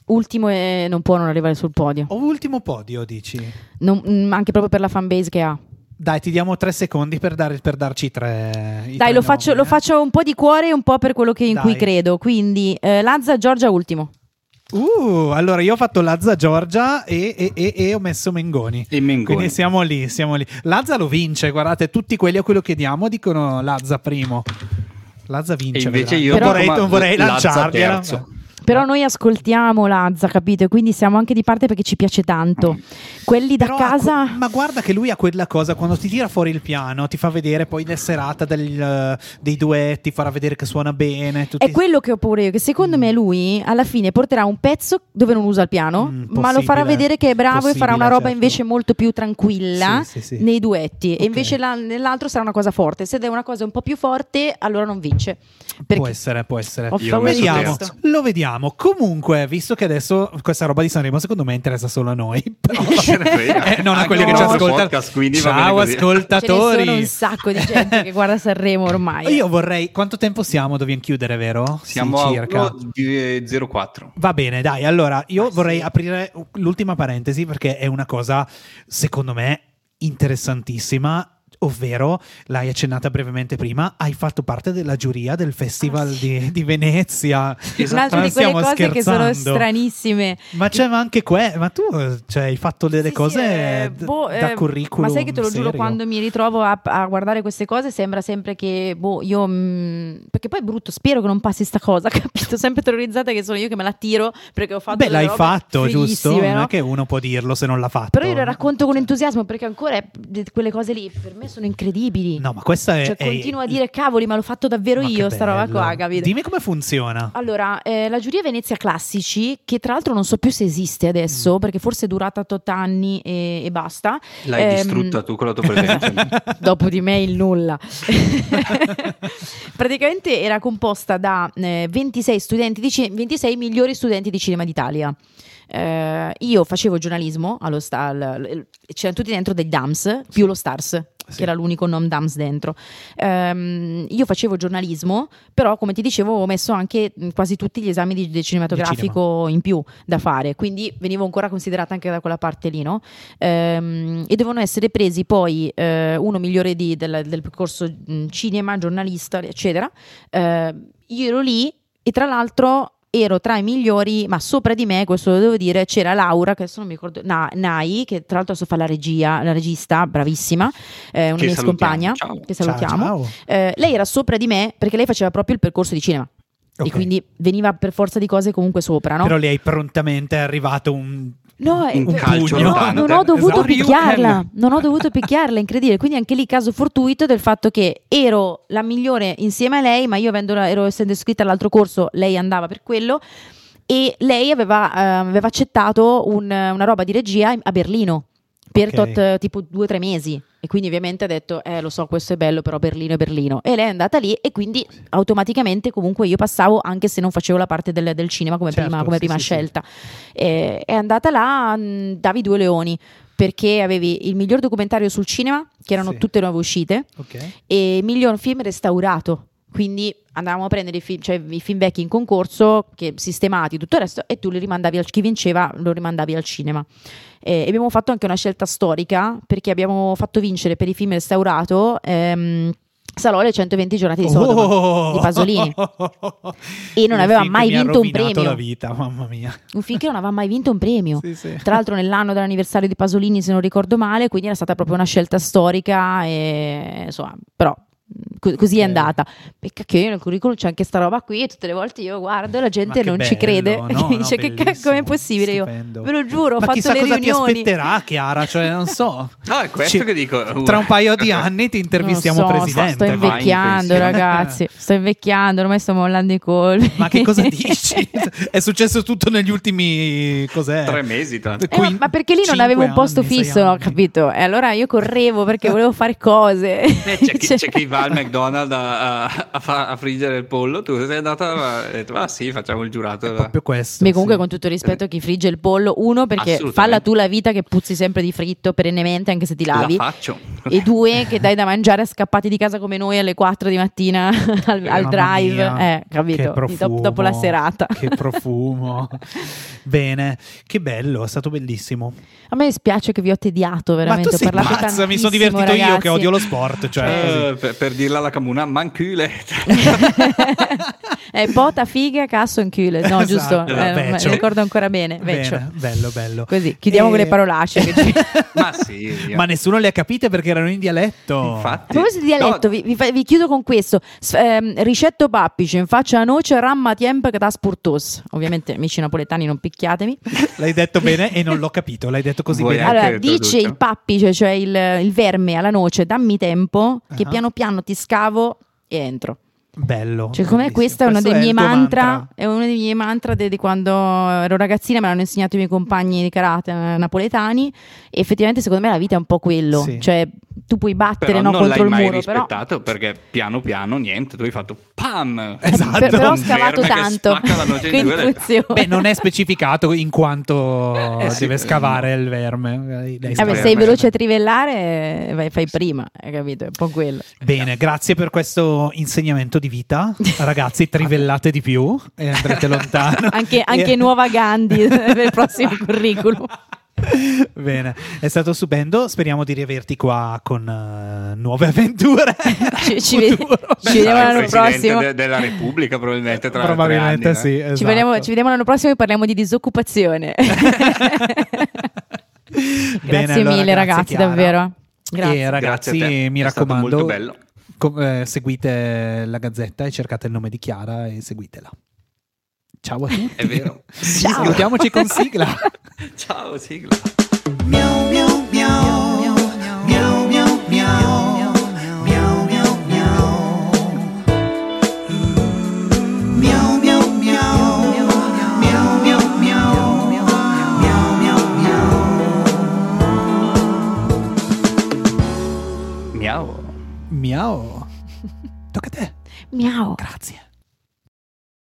Ultimo e non può non arrivare sul podio, O ultimo podio, dici? Non- mm, anche proprio per la fanbase che ha. Dai, ti diamo tre secondi per, dare- per darci tre. i Dai, tre lo faccio, lo eh. faccio un po' di cuore e un po' per quello che- in Dai. cui credo. Quindi eh, Lazza, Giorgia, ultimo. Uh, allora io ho fatto Lazza Giorgia e, e- e- e ho messo Mengoni. E Mengoni. Quindi siamo lì, siamo lì. Lazza lo vince, guardate, tutti quelli a quello chiediamo dicono Lazza primo. Lazza vince. E invece vedrai. io non vorrei, non vorrei lanciargliela. terzo. Però noi ascoltiamo Lazza, capito? E quindi siamo anche di parte perché ci piace tanto. Quelli da Però casa. que- ma guarda che lui ha quella cosa quando ti tira fuori il piano, ti fa vedere poi la serata del, eh, dei duetti, farà vedere che suona bene. tutti- È quello che ho paura io, che secondo me lui alla fine porterà un pezzo dove non usa il piano, Mm, ma lo farà vedere che è bravo e farà una roba certo. invece molto più tranquilla Sì, sì, sì. nei duetti. Ok. E invece la- nell'altro sarà una cosa forte. Se è una cosa un po' più forte, allora non vince. Perché Può essere, può essere. Messo Vediamo, lo vediamo. Comunque, visto che adesso questa roba di Sanremo secondo me interessa solo a noi, [laughs] però. [laughs] Eh, non a quelli che ci ascoltano. podcast, Ciao ascoltatori. sono un sacco di gente che guarda Sanremo ormai. Io vorrei quanto tempo siamo? Dobbiamo chiudere, vero? Siamo Sì, circa. uno di 04. Va bene, dai. Allora, io Ah, vorrei sì. aprire l'ultima parentesi perché è una cosa, secondo me, interessantissima. Ovvero, l'hai accennata brevemente prima, hai fatto parte della giuria del Festival Ah, sì. di, di Venezia. [laughs] Un'altra di quelle stiamo cose che sono scherzando. stranissime. Ma c'è anche que- ma tu cioè, hai fatto delle Sì, cose sì, eh, d- boh, da eh, curriculum. Ma sai che te lo giuro, serio. quando mi ritrovo a, a guardare queste cose, sembra sempre che, boh, io. mm, perché poi è brutto, spero che non passi sta cosa, [laughs] capito? Sempre terrorizzata che sono io che me la tiro perché ho fatto. Beh, l'hai fatto, giusto? fighissime, Non no? è che uno può dirlo se non l'ha fatto. Però io le racconto con entusiasmo perché ancora è- quelle cose lì per me sono incredibili. No, ma questa è. Cioè, è- continuo a dire, cavoli, ma l'ho fatto davvero io, sta roba qua, capito? Dimmi come funziona. Allora, eh, la giuria Venezia Classici, che tra l'altro non so più se esiste adesso, Mm. perché forse è durata 8 anni e, e basta. L'hai Ehm, distrutta tu con la tua presenza. [laughs] Dopo di me il nulla. [laughs] Praticamente era composta da eh, 26 studenti di ci- 26 migliori studenti di cinema d'Italia. Eh, io facevo giornalismo allo sta- l- l- c'erano tutti dentro dei DAMS più lo Stars che era l'unico non DAMS dentro Ehm, io facevo giornalismo però come ti dicevo ho messo anche mh, quasi tutti gli esami di, di cinematografico in più da fare quindi venivo ancora considerata anche da quella parte lì no? Ehm, e devono essere presi poi eh, uno migliore di- del, del percorso mh, cinema, giornalista, eccetera. Eh, io ero lì e tra l'altro ero tra i migliori, ma sopra di me, questo lo devo dire, c'era Laura, che adesso non mi ricordo, Na- Nai, che tra l'altro adesso fa la regia, la regista, bravissima, eh, una Che mia compagna, ciao. che salutiamo. Ciao, ciao. Eh, lei era sopra di me perché lei faceva proprio il percorso di cinema. Ok. E quindi veniva per forza di cose comunque sopra, no? Però hai prontamente arrivato un. No, Un calcio no, non ho dovuto Esatto. picchiarla, non ho dovuto picchiarla, incredibile. Quindi anche lì caso fortuito del fatto che ero la migliore insieme a lei, ma io avendo ero essendo iscritta all'altro corso, lei andava per quello. E lei aveva, eh, aveva accettato un- una roba di regia a Berlino per Ok. tot, tipo due o tre mesi e quindi ovviamente ha detto eh lo so questo è bello però Berlino è Berlino e lei è andata lì e quindi automaticamente comunque io passavo anche se non facevo la parte del, del cinema come Certo, prima, come sì, prima sì, sì. scelta Eh, è andata là mh, davi due leoni perché avevi il miglior documentario sul cinema che erano Sì. tutte nuove uscite Ok. e miglior film restaurato. Quindi andavamo a prendere i film, cioè, i film vecchi in concorso, che, sistemati, tutto il resto, e tu li rimandavi al chi vinceva, lo rimandavi al cinema. Eh, e abbiamo fatto anche una scelta storica perché abbiamo fatto vincere per i film restaurato ehm, Salò le 120 giornate di Sodoma Oh! di Pasolini. [laughs] E non aveva mai vinto un premio. la vita, mamma mia. Un film che non aveva mai vinto un premio. Sì, sì. Tra l'altro nell'anno dell'anniversario di Pasolini, se non ricordo male, quindi era stata proprio una scelta storica e insomma, però Co- così è andata. Pecca che nel curriculum c'è anche sta roba qui e tutte le volte io guardo e la gente non ci crede. bello, no, [laughs] no, dice che bellissimo, cazzo è possibile? Io stupendo. ve lo giuro, ho Ma fatto chissà le cosa riunioni. ti aspetterà, Chiara, cioè non so. [laughs] No, è questo Ci- che dico. Tra un paio di [laughs] anni ti intervistiamo so, presidente. Sto in invecchiando, pensione. ragazzi. Sto invecchiando, ormai sto mollando i colpi. Ma che cosa dici? È successo tutto negli ultimi cos'è? Tre mesi tanto. Eh, ma, ma perché lì non avevo un posto anni, fisso, ho anni. capito? E allora io correvo perché volevo fare cose. Eh, c'è, chi, Cioè- al McDonald's a, a- a fa- a friggere il pollo, tu sei andata e detto, ah sì, facciamo il giurato. È proprio questo. Beh, comunque, sì. con tutto il rispetto a chi frigge il pollo, uno, perché falla tu la vita che puzzi sempre di fritto perennemente, anche se ti lavi. La faccio. E due, che dai da mangiare scappati di casa come noi alle 4 di mattina [laughs] al, al Mamma drive, mia, eh, capito? Profumo, dop- dopo la serata. Che profumo. Bene, che bello, è stato bellissimo. A me dispiace che vi ho tediato, veramente. Ma tu sei ho parlato pazza, mi sono divertito io ragazzi. che odio lo sport. Cioè. Eh, per, per dirla alla comuna, mancule. [laughs] eh, pota, figa, casso in chiule. No, Esatto, giusto? Eh, vecchio. lo ricordo ancora bene. Bene, bello, bello. Così, chiudiamo E- con le parolacce. che [laughs] ci- Ma sì. Ma nessuno le ha capite perché erano in dialetto. Infatti. A proposito di dialetto, No, vi, vi chiudo con questo. S- ehm, ricetto pappici, in faccia a noce, ramma tiempo che da spurtos. Ovviamente, amici napoletani, non picchiatemi. [laughs] L'hai detto bene e non l'ho capito. L'hai detto così Vuoi bene. Allora, dice il pappice, cioè il, il verme alla noce, dammi tempo, che Ah. piano piano ti scavo e entro. Bello. Cioè, come bellissimo. questo è uno Questo dei miei tuo mantra, è uno dei miei mantra di quando ero ragazzina, me l'hanno insegnato i miei compagni di karate eh, napoletani e effettivamente secondo me la vita è un po' quello, Sì. cioè tu puoi battere Però no, non contro l'hai il mai muro, però rispettato perché piano piano niente, tu hai fatto pam! Esatto. Per- però ho scavato tanto. Beh, non è specificato in quanto Eh, sì, deve eh, scavare il verme. Eh beh, sei veloce a trivellare, eh, vai, fai prima, hai capito? È un po' quello. Bene, grazie per questo insegnamento di vita. Ragazzi, trivellate di più e andrete lontano. [laughs] Anche, anche E- nuova Gandhi [laughs] per il prossimo curriculum. Bene, è stato stupendo. Speriamo di riaverti qua con eh, nuove avventure. [laughs] Ci, ci vedi- ci vediamo l'anno prossimo. de- della Repubblica probabilmente tra Probabilmente anni, sì. no? esatto. Ci, vediamo, ci vediamo l'anno prossimo e parliamo di disoccupazione. Bene, Grazie allora, mille grazie, ragazzi, Chiara. davvero. Grazie. E ragazzi, Grazie a te, mi è stato raccomando, molto bello eh, seguite la gazzetta e cercate il nome di Chiara e seguitela. Ciao a tutti. È vero. [laughs] Ciao. Salutiamoci con [laughs] sigla. Ciao, sigla. Miau, miau, miau. Miau, miau, miau. Miau. Tocca a te. Miau. Grazie.